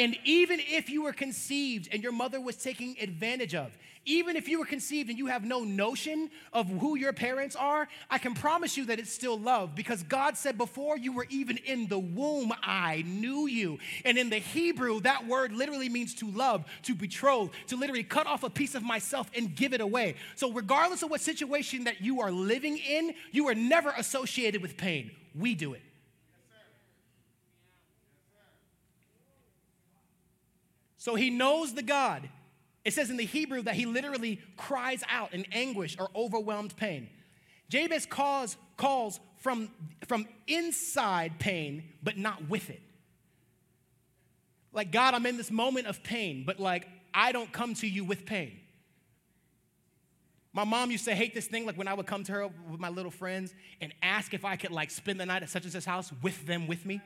And even if you were conceived and your mother was taking advantage of, even if you were conceived and you have no notion of who your parents are, I can promise you that it's still love because God said, Before you were even in the womb, I knew you. And in the Hebrew, that word literally means to love, to betroth, to literally cut off a piece of myself and give it away. So, regardless of what situation that you are living in, you are never associated with pain. We do it. So he knows the God. It says in the Hebrew that he literally cries out in anguish or overwhelmed pain. Jabez calls, calls from, from inside pain, but not with it. Like, God, I'm in this moment of pain, but like, I don't come to you with pain. My mom used to hate this thing, like when I would come to her with my little friends and ask if I could like spend the night at such and such house with them with me.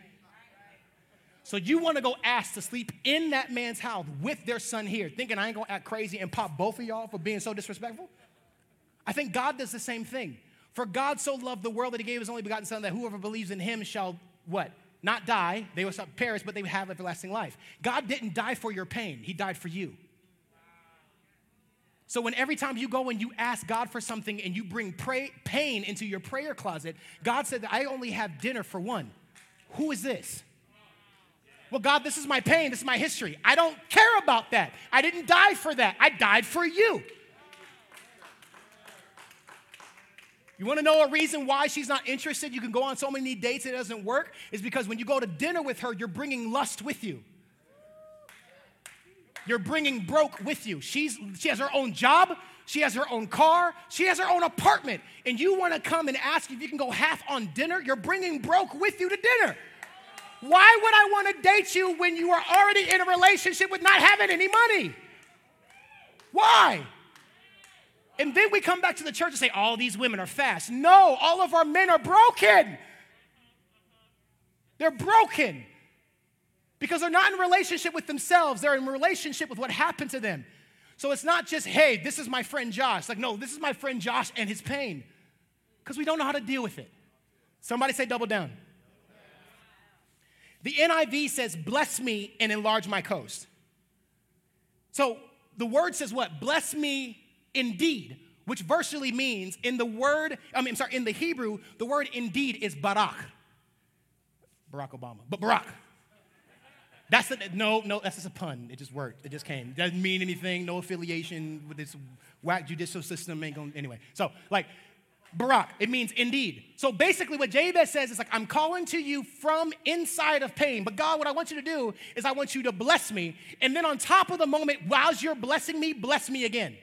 So you want to go ask to sleep in that man's house with their son here, thinking I ain't gonna act crazy and pop both of y'all for being so disrespectful? I think God does the same thing. For God so loved the world that he gave his only begotten son that whoever believes in him shall what? Not die, they will perish, but they will have everlasting life. God didn't die for your pain, he died for you. So when every time you go and you ask God for something and you bring pray, pain into your prayer closet, God said that I only have dinner for one. Who is this? Well, God, this is my pain, this is my history. I don't care about that. I didn't die for that. I died for you. You want to know a reason why she's not interested? You can go on so many dates it doesn't work. Is because when you go to dinner with her, you're bringing lust with you. You're bringing broke with you. She's, she has her own job. She has her own car. She has her own apartment. And you want to come and ask if you can go half on dinner. You're bringing broke with you to dinner. Why would I want to date you when you are already in a relationship with not having any money? Why? And then we come back to the church and say, all these women are fast. No, all of our men are broken. They're broken because they're not in relationship with themselves, they're in relationship with what happened to them. So it's not just, hey, this is my friend Josh. Like, no, this is my friend Josh and his pain because we don't know how to deal with it. Somebody say double down. The NIV says, Bless me and enlarge my coast. So the word says what? Bless me indeed, which virtually means in the word, I mean, I'm sorry, in the Hebrew, the word indeed is barak. Barack Obama, but Barack. That's a, no, no, that's just a pun. It just worked. It just came. Doesn't mean anything. No affiliation with this whack judicial system. Ain't going anyway. So, like, Barak. It means indeed. So basically, what Jabez says is like, I'm calling to you from inside of pain. But God, what I want you to do is I want you to bless me. And then on top of the moment, while you're blessing me, bless me again.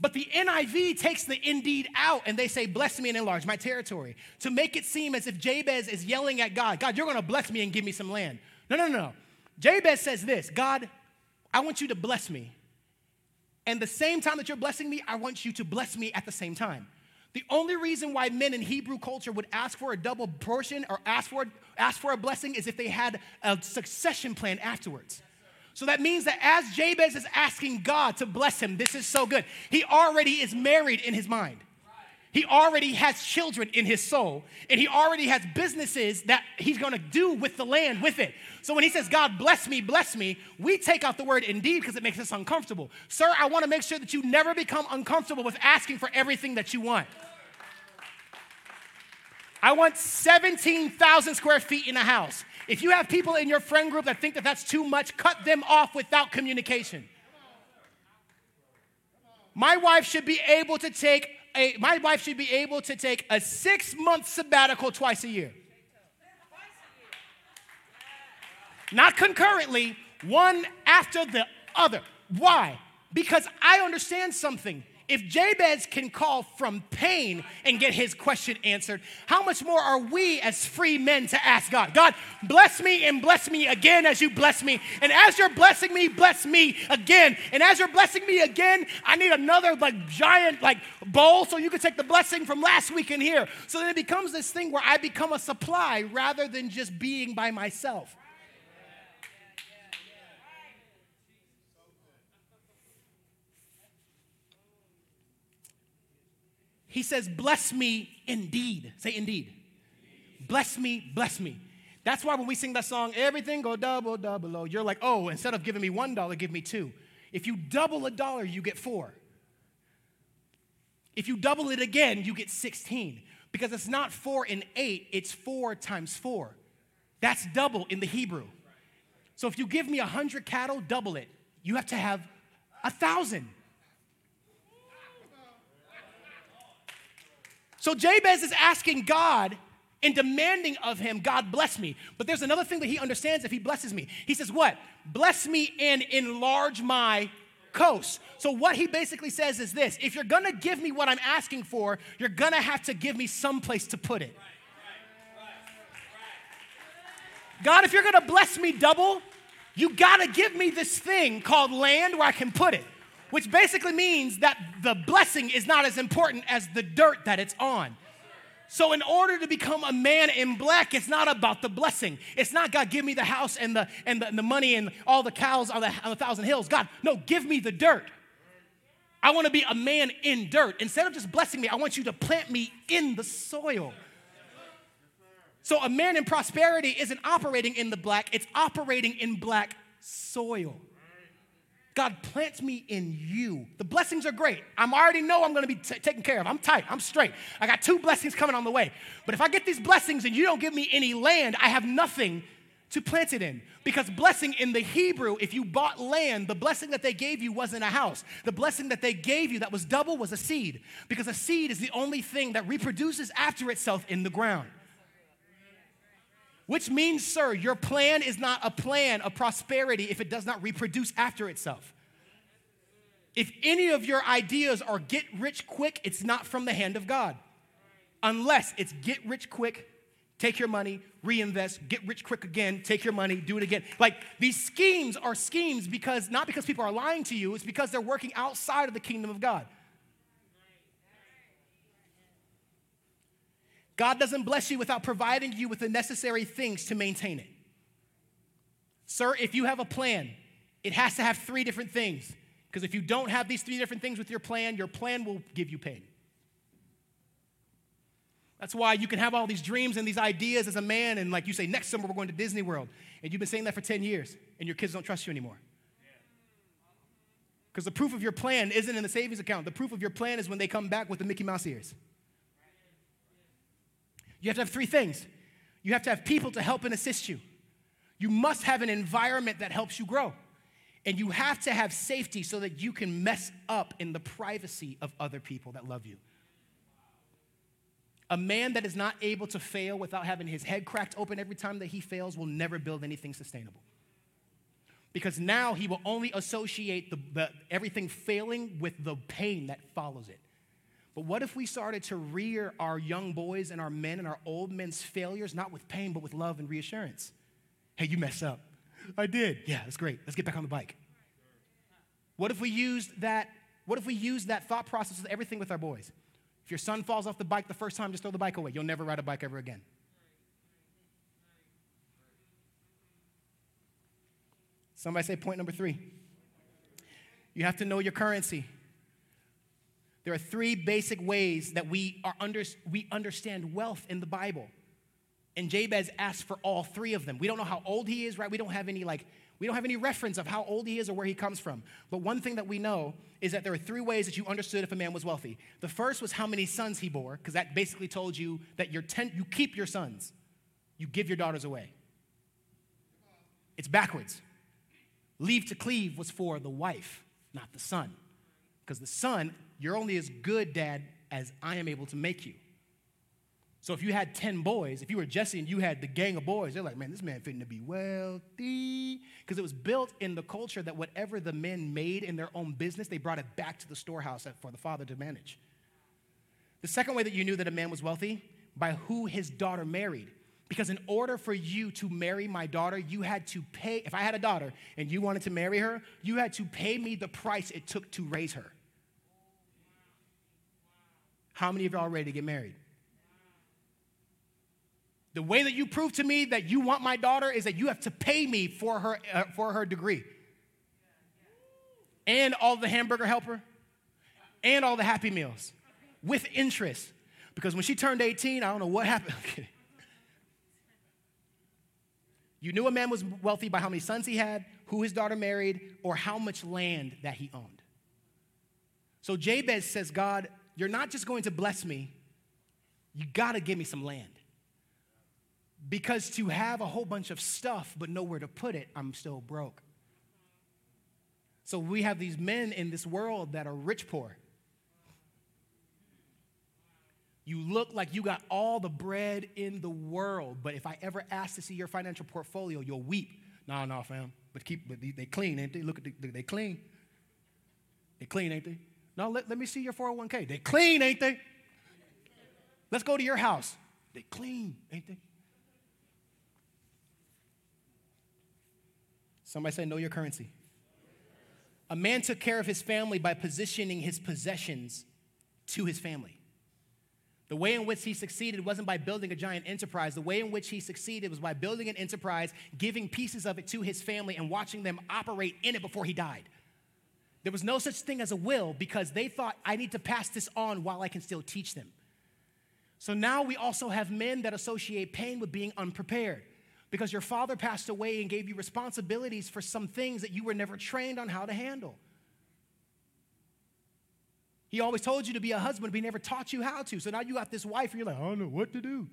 But the NIV takes the indeed out and they say, Bless me and enlarge my territory to make it seem as if Jabez is yelling at God, God, you're gonna bless me and give me some land. No, no, no. Jabez says this God, I want you to bless me. And the same time that you're blessing me, I want you to bless me at the same time. The only reason why men in Hebrew culture would ask for a double portion or ask for, ask for a blessing is if they had a succession plan afterwards. So that means that as Jabez is asking God to bless him, this is so good. He already is married in his mind. He already has children in his soul, and he already has businesses that he's gonna do with the land with it. So when he says, God bless me, bless me, we take out the word indeed because it makes us uncomfortable. Sir, I wanna make sure that you never become uncomfortable with asking for everything that you want. I want 17,000 square feet in a house. If you have people in your friend group that think that that's too much, cut them off without communication. My wife should be able to take a, my wife should be able to take a six month sabbatical twice a year. Not concurrently, one after the other. Why? Because I understand something. If Jabez can call from pain and get his question answered, how much more are we as free men to ask God? God, bless me and bless me again as you bless me. And as you're blessing me, bless me again. And as you're blessing me again, I need another like giant like bowl so you can take the blessing from last week in here. So then it becomes this thing where I become a supply rather than just being by myself. He says, Bless me indeed. Say indeed. Bless me, bless me. That's why when we sing that song, everything go double, double, oh, you're like, oh, instead of giving me one dollar, give me two. If you double a dollar, you get four. If you double it again, you get 16. Because it's not four and eight, it's four times four. That's double in the Hebrew. So if you give me a hundred cattle, double it. You have to have a thousand. So Jabez is asking God and demanding of him, God bless me. But there's another thing that he understands if he blesses me. He says, What? Bless me and enlarge my coast. So what he basically says is this if you're gonna give me what I'm asking for, you're gonna have to give me some place to put it. God, if you're gonna bless me double, you gotta give me this thing called land where I can put it which basically means that the blessing is not as important as the dirt that it's on. So, in order to become a man in black, it's not about the blessing. It's not God, give me the house and the and the, and the money and all the cows on the, on the thousand hills. God, no, give me the dirt. I want to be a man in dirt. Instead of just blessing me, I want you to plant me in the soil. So, a man in prosperity isn't operating in the black, it's operating in black soil. God plants me in you. The blessings are great. I'm already know I'm going to be t- taken care of. I'm tight. I'm straight. I got two blessings coming on the way. But if I get these blessings and you don't give me any land, I have nothing to plant it in. Because blessing in the Hebrew, if you bought land, the blessing that they gave you wasn't a house. The blessing that they gave you that was double was a seed. Because a seed is the only thing that reproduces after itself in the ground. Which means, sir, your plan is not a plan of prosperity if it does not reproduce after itself. If any of your ideas are get rich quick, it's not from the hand of God. Unless it's get rich quick, take your money, reinvest, get rich quick again, take your money, do it again. Like these schemes are schemes because not because people are lying to you, it's because they're working outside of the kingdom of God. God doesn't bless you without providing you with the necessary things to maintain it. Sir, if you have a plan, it has to have three different things. Because if you don't have these three different things with your plan, your plan will give you pain. That's why you can have all these dreams and these ideas as a man, and like you say, next summer we're going to Disney World, and you've been saying that for 10 years, and your kids don't trust you anymore. Because the proof of your plan isn't in the savings account. The proof of your plan is when they come back with the Mickey Mouse ears. You have to have three things you have to have people to help and assist you, you must have an environment that helps you grow. And you have to have safety so that you can mess up in the privacy of other people that love you. A man that is not able to fail without having his head cracked open every time that he fails will never build anything sustainable. Because now he will only associate the, the, everything failing with the pain that follows it. But what if we started to rear our young boys and our men and our old men's failures, not with pain, but with love and reassurance? Hey, you messed up. I did. Yeah, that's great. Let's get back on the bike. What if we used that? What if we used that thought process with everything with our boys? If your son falls off the bike the first time, just throw the bike away. You'll never ride a bike ever again. Somebody say point number three. You have to know your currency. There are three basic ways that we, are under, we understand wealth in the Bible. And Jabez asked for all three of them. We don't know how old he is, right? We don't have any like we don't have any reference of how old he is or where he comes from. But one thing that we know is that there are three ways that you understood if a man was wealthy. The first was how many sons he bore, because that basically told you that you're ten, you keep your sons, you give your daughters away. It's backwards. Leave to cleave was for the wife, not the son. Because the son you're only as good, Dad, as I am able to make you. So if you had 10 boys, if you were Jesse and you had the gang of boys, they're like, man, this man fitting to be wealthy. Because it was built in the culture that whatever the men made in their own business, they brought it back to the storehouse for the father to manage. The second way that you knew that a man was wealthy, by who his daughter married. Because in order for you to marry my daughter, you had to pay, if I had a daughter and you wanted to marry her, you had to pay me the price it took to raise her. How many of are ready to get married? The way that you prove to me that you want my daughter is that you have to pay me for her, uh, for her degree. And all the hamburger helper, and all the happy meals with interest. Because when she turned 18, I don't know what happened. you knew a man was wealthy by how many sons he had, who his daughter married, or how much land that he owned. So Jabez says, God, you're not just going to bless me, you got to give me some land. Because to have a whole bunch of stuff but nowhere to put it, I'm still broke. So we have these men in this world that are rich poor. You look like you got all the bread in the world, but if I ever ask to see your financial portfolio, you'll weep. No, no, fam. But keep, but they, clean, ain't they? Look at the, they clean. They clean, ain't they? No, let, let me see your 401k. They clean, ain't they? Let's go to your house. They clean, ain't they? Somebody say, know your currency. A man took care of his family by positioning his possessions to his family. The way in which he succeeded wasn't by building a giant enterprise. The way in which he succeeded was by building an enterprise, giving pieces of it to his family, and watching them operate in it before he died. There was no such thing as a will because they thought, I need to pass this on while I can still teach them. So now we also have men that associate pain with being unprepared because your father passed away and gave you responsibilities for some things that you were never trained on how to handle. He always told you to be a husband, but he never taught you how to. So now you got this wife, and you're like, I don't know what to do.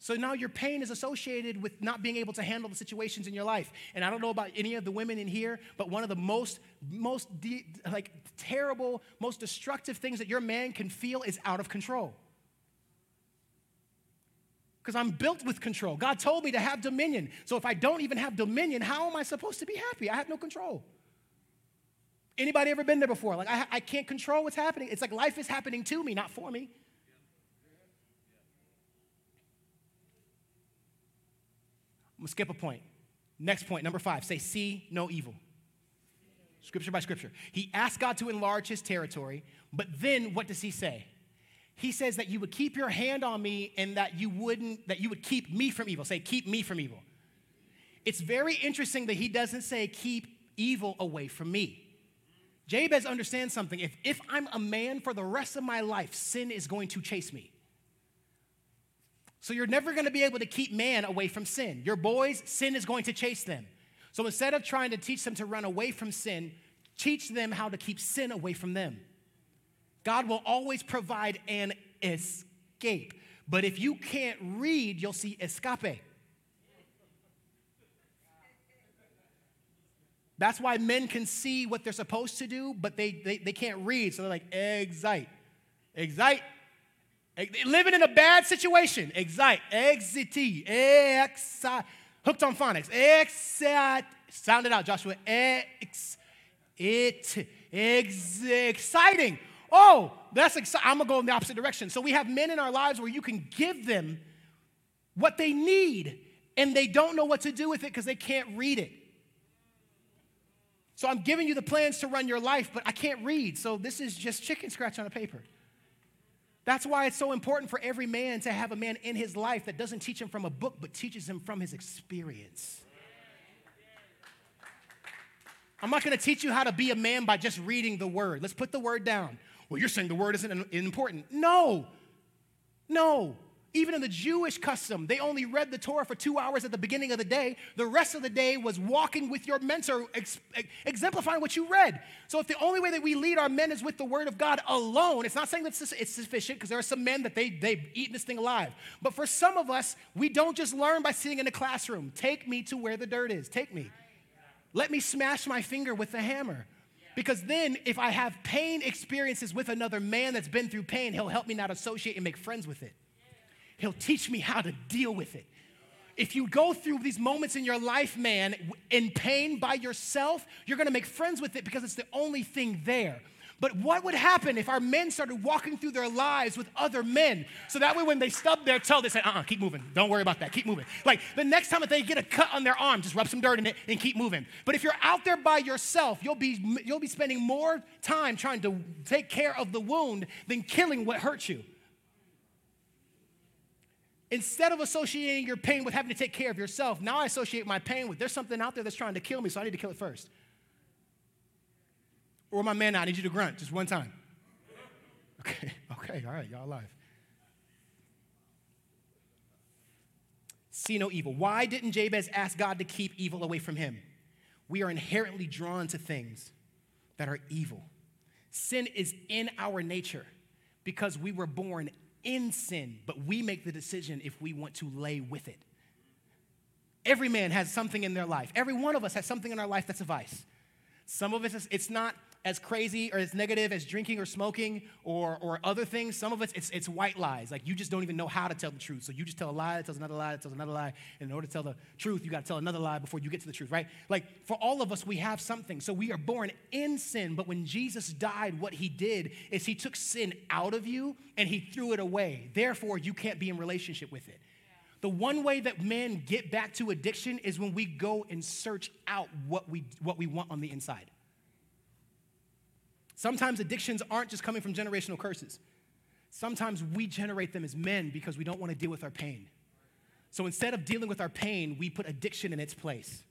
So now your pain is associated with not being able to handle the situations in your life. And I don't know about any of the women in here, but one of the most, most de- like terrible, most destructive things that your man can feel is out of control because I'm built with control. God told me to have dominion. So if I don't even have dominion, how am I supposed to be happy? I have no control. Anybody ever been there before? Like, I, I can't control what's happening. It's like life is happening to me, not for me. I'm gonna skip a point. Next point, number five say, see no evil. Scripture by scripture. He asked God to enlarge his territory, but then what does he say? he says that you would keep your hand on me and that you wouldn't that you would keep me from evil say keep me from evil it's very interesting that he doesn't say keep evil away from me jabez understands something if, if i'm a man for the rest of my life sin is going to chase me so you're never going to be able to keep man away from sin your boys sin is going to chase them so instead of trying to teach them to run away from sin teach them how to keep sin away from them God will always provide an escape. But if you can't read, you'll see escape. That's why men can see what they're supposed to do, but they, they, they can't read. So they're like, excite, excite. Living in a bad situation, excite, exit, excite. Hooked on phonics, excite. Sound it out, Joshua. Ex, it, ex, exciting. Oh, that's exciting. I'm going to go in the opposite direction. So we have men in our lives where you can give them what they need and they don't know what to do with it because they can't read it. So I'm giving you the plans to run your life, but I can't read. So this is just chicken scratch on a paper. That's why it's so important for every man to have a man in his life that doesn't teach him from a book, but teaches him from his experience. I'm not going to teach you how to be a man by just reading the word. Let's put the word down well, you're saying the word isn't important. No, no. Even in the Jewish custom, they only read the Torah for two hours at the beginning of the day. The rest of the day was walking with your mentor, ex- exemplifying what you read. So, if the only way that we lead our men is with the Word of God alone, it's not saying that it's sufficient because there are some men that they, they've eaten this thing alive. But for some of us, we don't just learn by sitting in a classroom. Take me to where the dirt is. Take me. Let me smash my finger with the hammer. Because then, if I have pain experiences with another man that's been through pain, he'll help me not associate and make friends with it. He'll teach me how to deal with it. If you go through these moments in your life, man, in pain by yourself, you're gonna make friends with it because it's the only thing there. But what would happen if our men started walking through their lives with other men? So that way, when they stub their toe, they say, uh uh-uh, keep moving. Don't worry about that. Keep moving. Like the next time that they get a cut on their arm, just rub some dirt in it and keep moving. But if you're out there by yourself, you'll be, you'll be spending more time trying to take care of the wound than killing what hurts you. Instead of associating your pain with having to take care of yourself, now I associate my pain with there's something out there that's trying to kill me, so I need to kill it first. Or my man, I need you to grunt just one time. Okay, okay, all right, y'all alive. See no evil. Why didn't Jabez ask God to keep evil away from him? We are inherently drawn to things that are evil. Sin is in our nature because we were born in sin, but we make the decision if we want to lay with it. Every man has something in their life. Every one of us has something in our life that's a vice. Some of us, it's not as crazy or as negative as drinking or smoking or, or other things. Some of us, it's, it's white lies. Like you just don't even know how to tell the truth. So you just tell a lie that tells another lie that tells another lie. And in order to tell the truth, you got to tell another lie before you get to the truth, right? Like for all of us, we have something. So we are born in sin. But when Jesus died, what he did is he took sin out of you and he threw it away. Therefore, you can't be in relationship with it. The one way that men get back to addiction is when we go and search out what we, what we want on the inside. Sometimes addictions aren't just coming from generational curses. Sometimes we generate them as men because we don't want to deal with our pain. So instead of dealing with our pain, we put addiction in its place.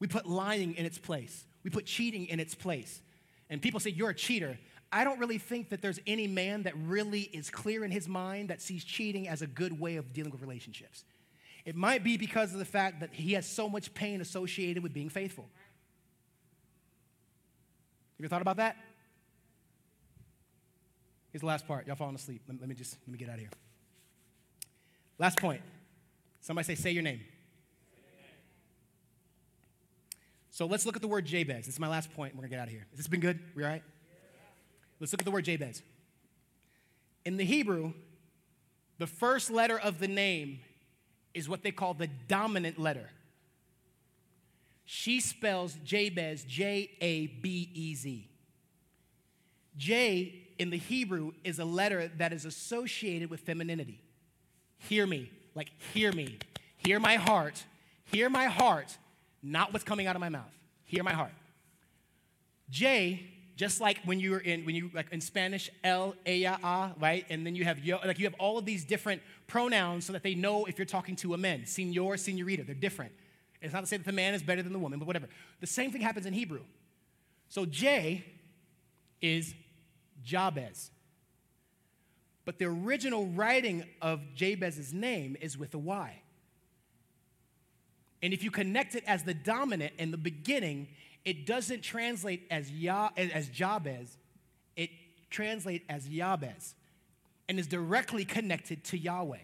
We put lying in its place. We put cheating in its place. And people say, You're a cheater. I don't really think that there's any man that really is clear in his mind that sees cheating as a good way of dealing with relationships. It might be because of the fact that he has so much pain associated with being faithful. You ever thought about that? Here's the last part. Y'all falling asleep. Let, let me just let me get out of here. Last point. Somebody say, say your name. So let's look at the word Jabez. This is my last point. We're gonna get out of here. Has this been good? We all right? Let's look at the word Jabez. In the Hebrew, the first letter of the name is what they call the dominant letter. She spells Jabez J A B E Z. J in the Hebrew is a letter that is associated with femininity. Hear me, like, hear me. Hear my heart. Hear my heart, not what's coming out of my mouth. Hear my heart. J, just like when you're in, when you, like in Spanish, el, ella, a, right? And then you have, yo, like, you have all of these different pronouns so that they know if you're talking to a man. Senor, senorita, they're different. It's not to say that the man is better than the woman, but whatever. The same thing happens in Hebrew. So J is Jabez. But the original writing of Jabez's name is with a Y. And if you connect it as the dominant in the beginning, it doesn't translate as, ya, as Jabez, it translates as Yabez and is directly connected to Yahweh.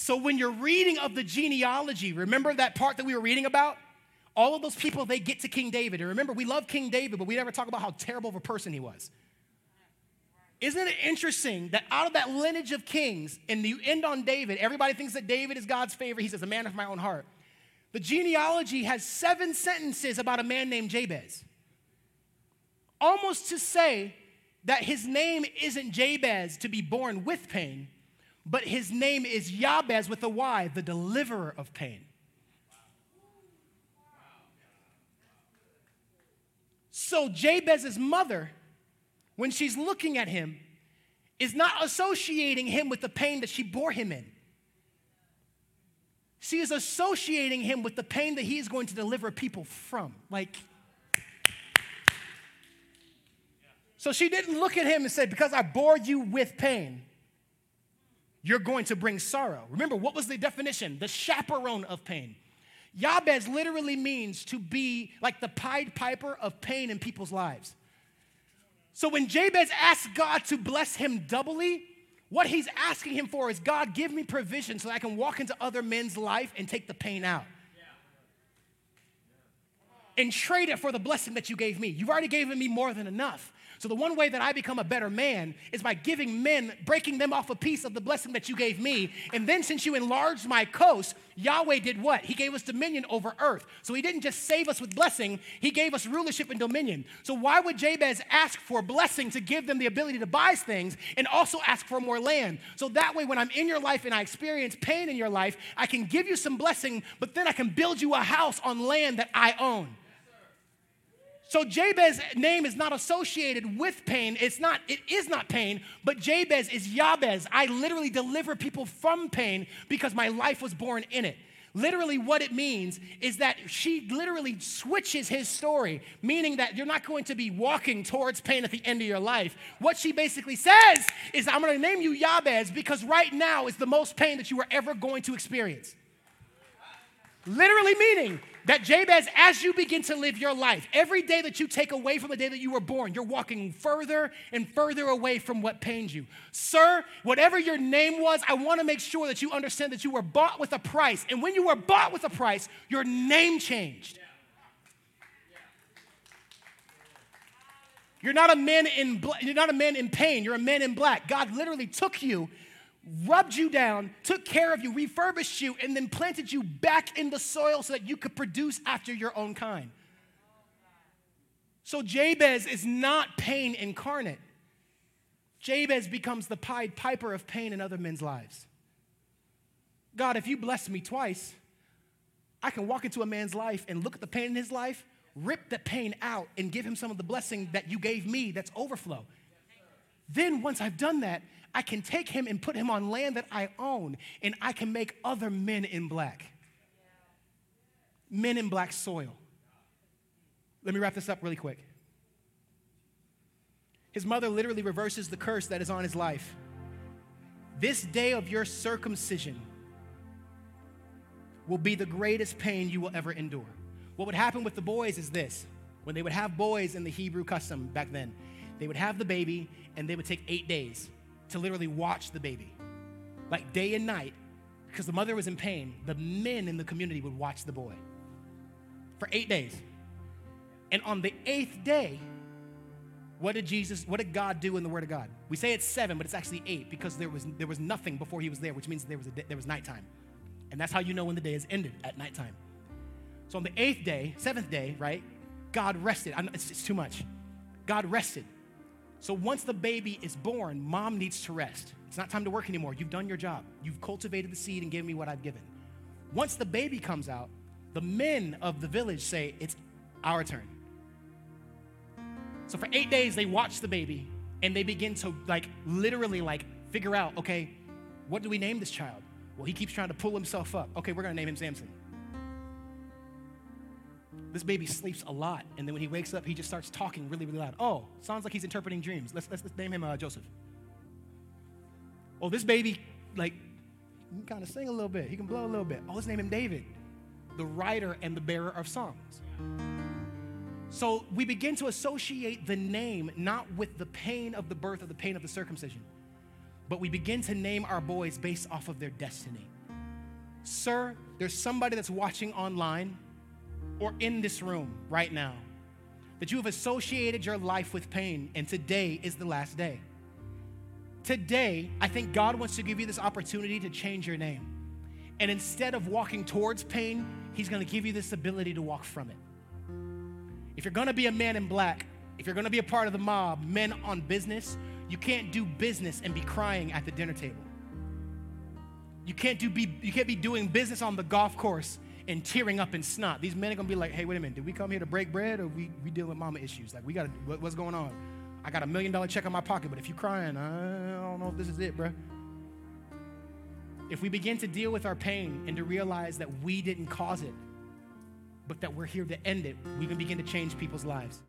So when you're reading of the genealogy, remember that part that we were reading about? All of those people, they get to King David. And remember, we love King David, but we never talk about how terrible of a person he was. Isn't it interesting that out of that lineage of kings, and you end on David, everybody thinks that David is God's favorite. He says, a man of my own heart. The genealogy has seven sentences about a man named Jabez. Almost to say that his name isn't Jabez to be born with pain, but his name is Yabez with a Y, the deliverer of pain. So Jabez's mother, when she's looking at him, is not associating him with the pain that she bore him in. She is associating him with the pain that he is going to deliver people from. Like, so she didn't look at him and say, Because I bore you with pain, you're going to bring sorrow. Remember, what was the definition? The chaperone of pain. Yabez literally means to be like the Pied Piper of pain in people's lives. So when Jabez asked God to bless him doubly, what he's asking him for is God, give me provision so I can walk into other men's life and take the pain out. And trade it for the blessing that you gave me. You've already given me more than enough. So the one way that I become a better man is by giving men, breaking them off a piece of the blessing that you gave me. And then since you enlarged my coast, Yahweh did what? He gave us dominion over earth. So he didn't just save us with blessing, he gave us rulership and dominion. So why would Jabez ask for blessing to give them the ability to buy things and also ask for more land? So that way, when I'm in your life and I experience pain in your life, I can give you some blessing, but then I can build you a house on land that I own. So Jabez's name is not associated with pain. It's not, it is not pain, but Jabez is Yabez. I literally deliver people from pain because my life was born in it. Literally, what it means is that she literally switches his story, meaning that you're not going to be walking towards pain at the end of your life. What she basically says is, I'm going to name you Yabez because right now is the most pain that you are ever going to experience. Literally meaning that Jabez, as you begin to live your life, every day that you take away from the day that you were born, you're walking further and further away from what pains you. Sir, whatever your name was, I want to make sure that you understand that you were bought with a price. And when you were bought with a price, your name changed. You're not a man in bl- you're not a man in pain. You're a man in black. God literally took you rubbed you down, took care of you, refurbished you, and then planted you back in the soil so that you could produce after your own kind. So Jabez is not pain incarnate. Jabez becomes the Pied Piper of pain in other men's lives. God, if you bless me twice, I can walk into a man's life and look at the pain in his life, rip the pain out, and give him some of the blessing that you gave me that's overflow. Then, once I've done that, I can take him and put him on land that I own, and I can make other men in black. Men in black soil. Let me wrap this up really quick. His mother literally reverses the curse that is on his life. This day of your circumcision will be the greatest pain you will ever endure. What would happen with the boys is this when they would have boys in the Hebrew custom back then, they would have the baby and they would take eight days to literally watch the baby, like day and night, because the mother was in pain. The men in the community would watch the boy for eight days. And on the eighth day, what did Jesus, what did God do in the Word of God? We say it's seven, but it's actually eight because there was, there was nothing before he was there, which means there was, a, there was nighttime. And that's how you know when the day is ended, at nighttime. So on the eighth day, seventh day, right, God rested. It's, it's too much. God rested. So once the baby is born, mom needs to rest. It's not time to work anymore. You've done your job. You've cultivated the seed and given me what I've given. Once the baby comes out, the men of the village say, It's our turn. So for eight days, they watch the baby and they begin to, like, literally, like, figure out, okay, what do we name this child? Well, he keeps trying to pull himself up. Okay, we're gonna name him Samson. This baby sleeps a lot, and then when he wakes up, he just starts talking really, really loud. Oh, sounds like he's interpreting dreams. Let's, let's, let's name him uh, Joseph. Oh, this baby, like, can kind of sing a little bit. He can blow a little bit. Oh, let's name him David, the writer and the bearer of songs. So we begin to associate the name not with the pain of the birth or the pain of the circumcision, but we begin to name our boys based off of their destiny. Sir, there's somebody that's watching online or in this room right now that you have associated your life with pain, and today is the last day. Today, I think God wants to give you this opportunity to change your name. And instead of walking towards pain, He's gonna give you this ability to walk from it. If you're gonna be a man in black, if you're gonna be a part of the mob, men on business, you can't do business and be crying at the dinner table. You can't, do be, you can't be doing business on the golf course and tearing up in snot. These men are gonna be like, hey, wait a minute, did we come here to break bread or we, we dealing with mama issues? Like, we gotta, what, what's going on? I got a million dollar check in my pocket, but if you're crying, I don't know if this is it, bro. If we begin to deal with our pain and to realize that we didn't cause it, but that we're here to end it, we can begin to change people's lives.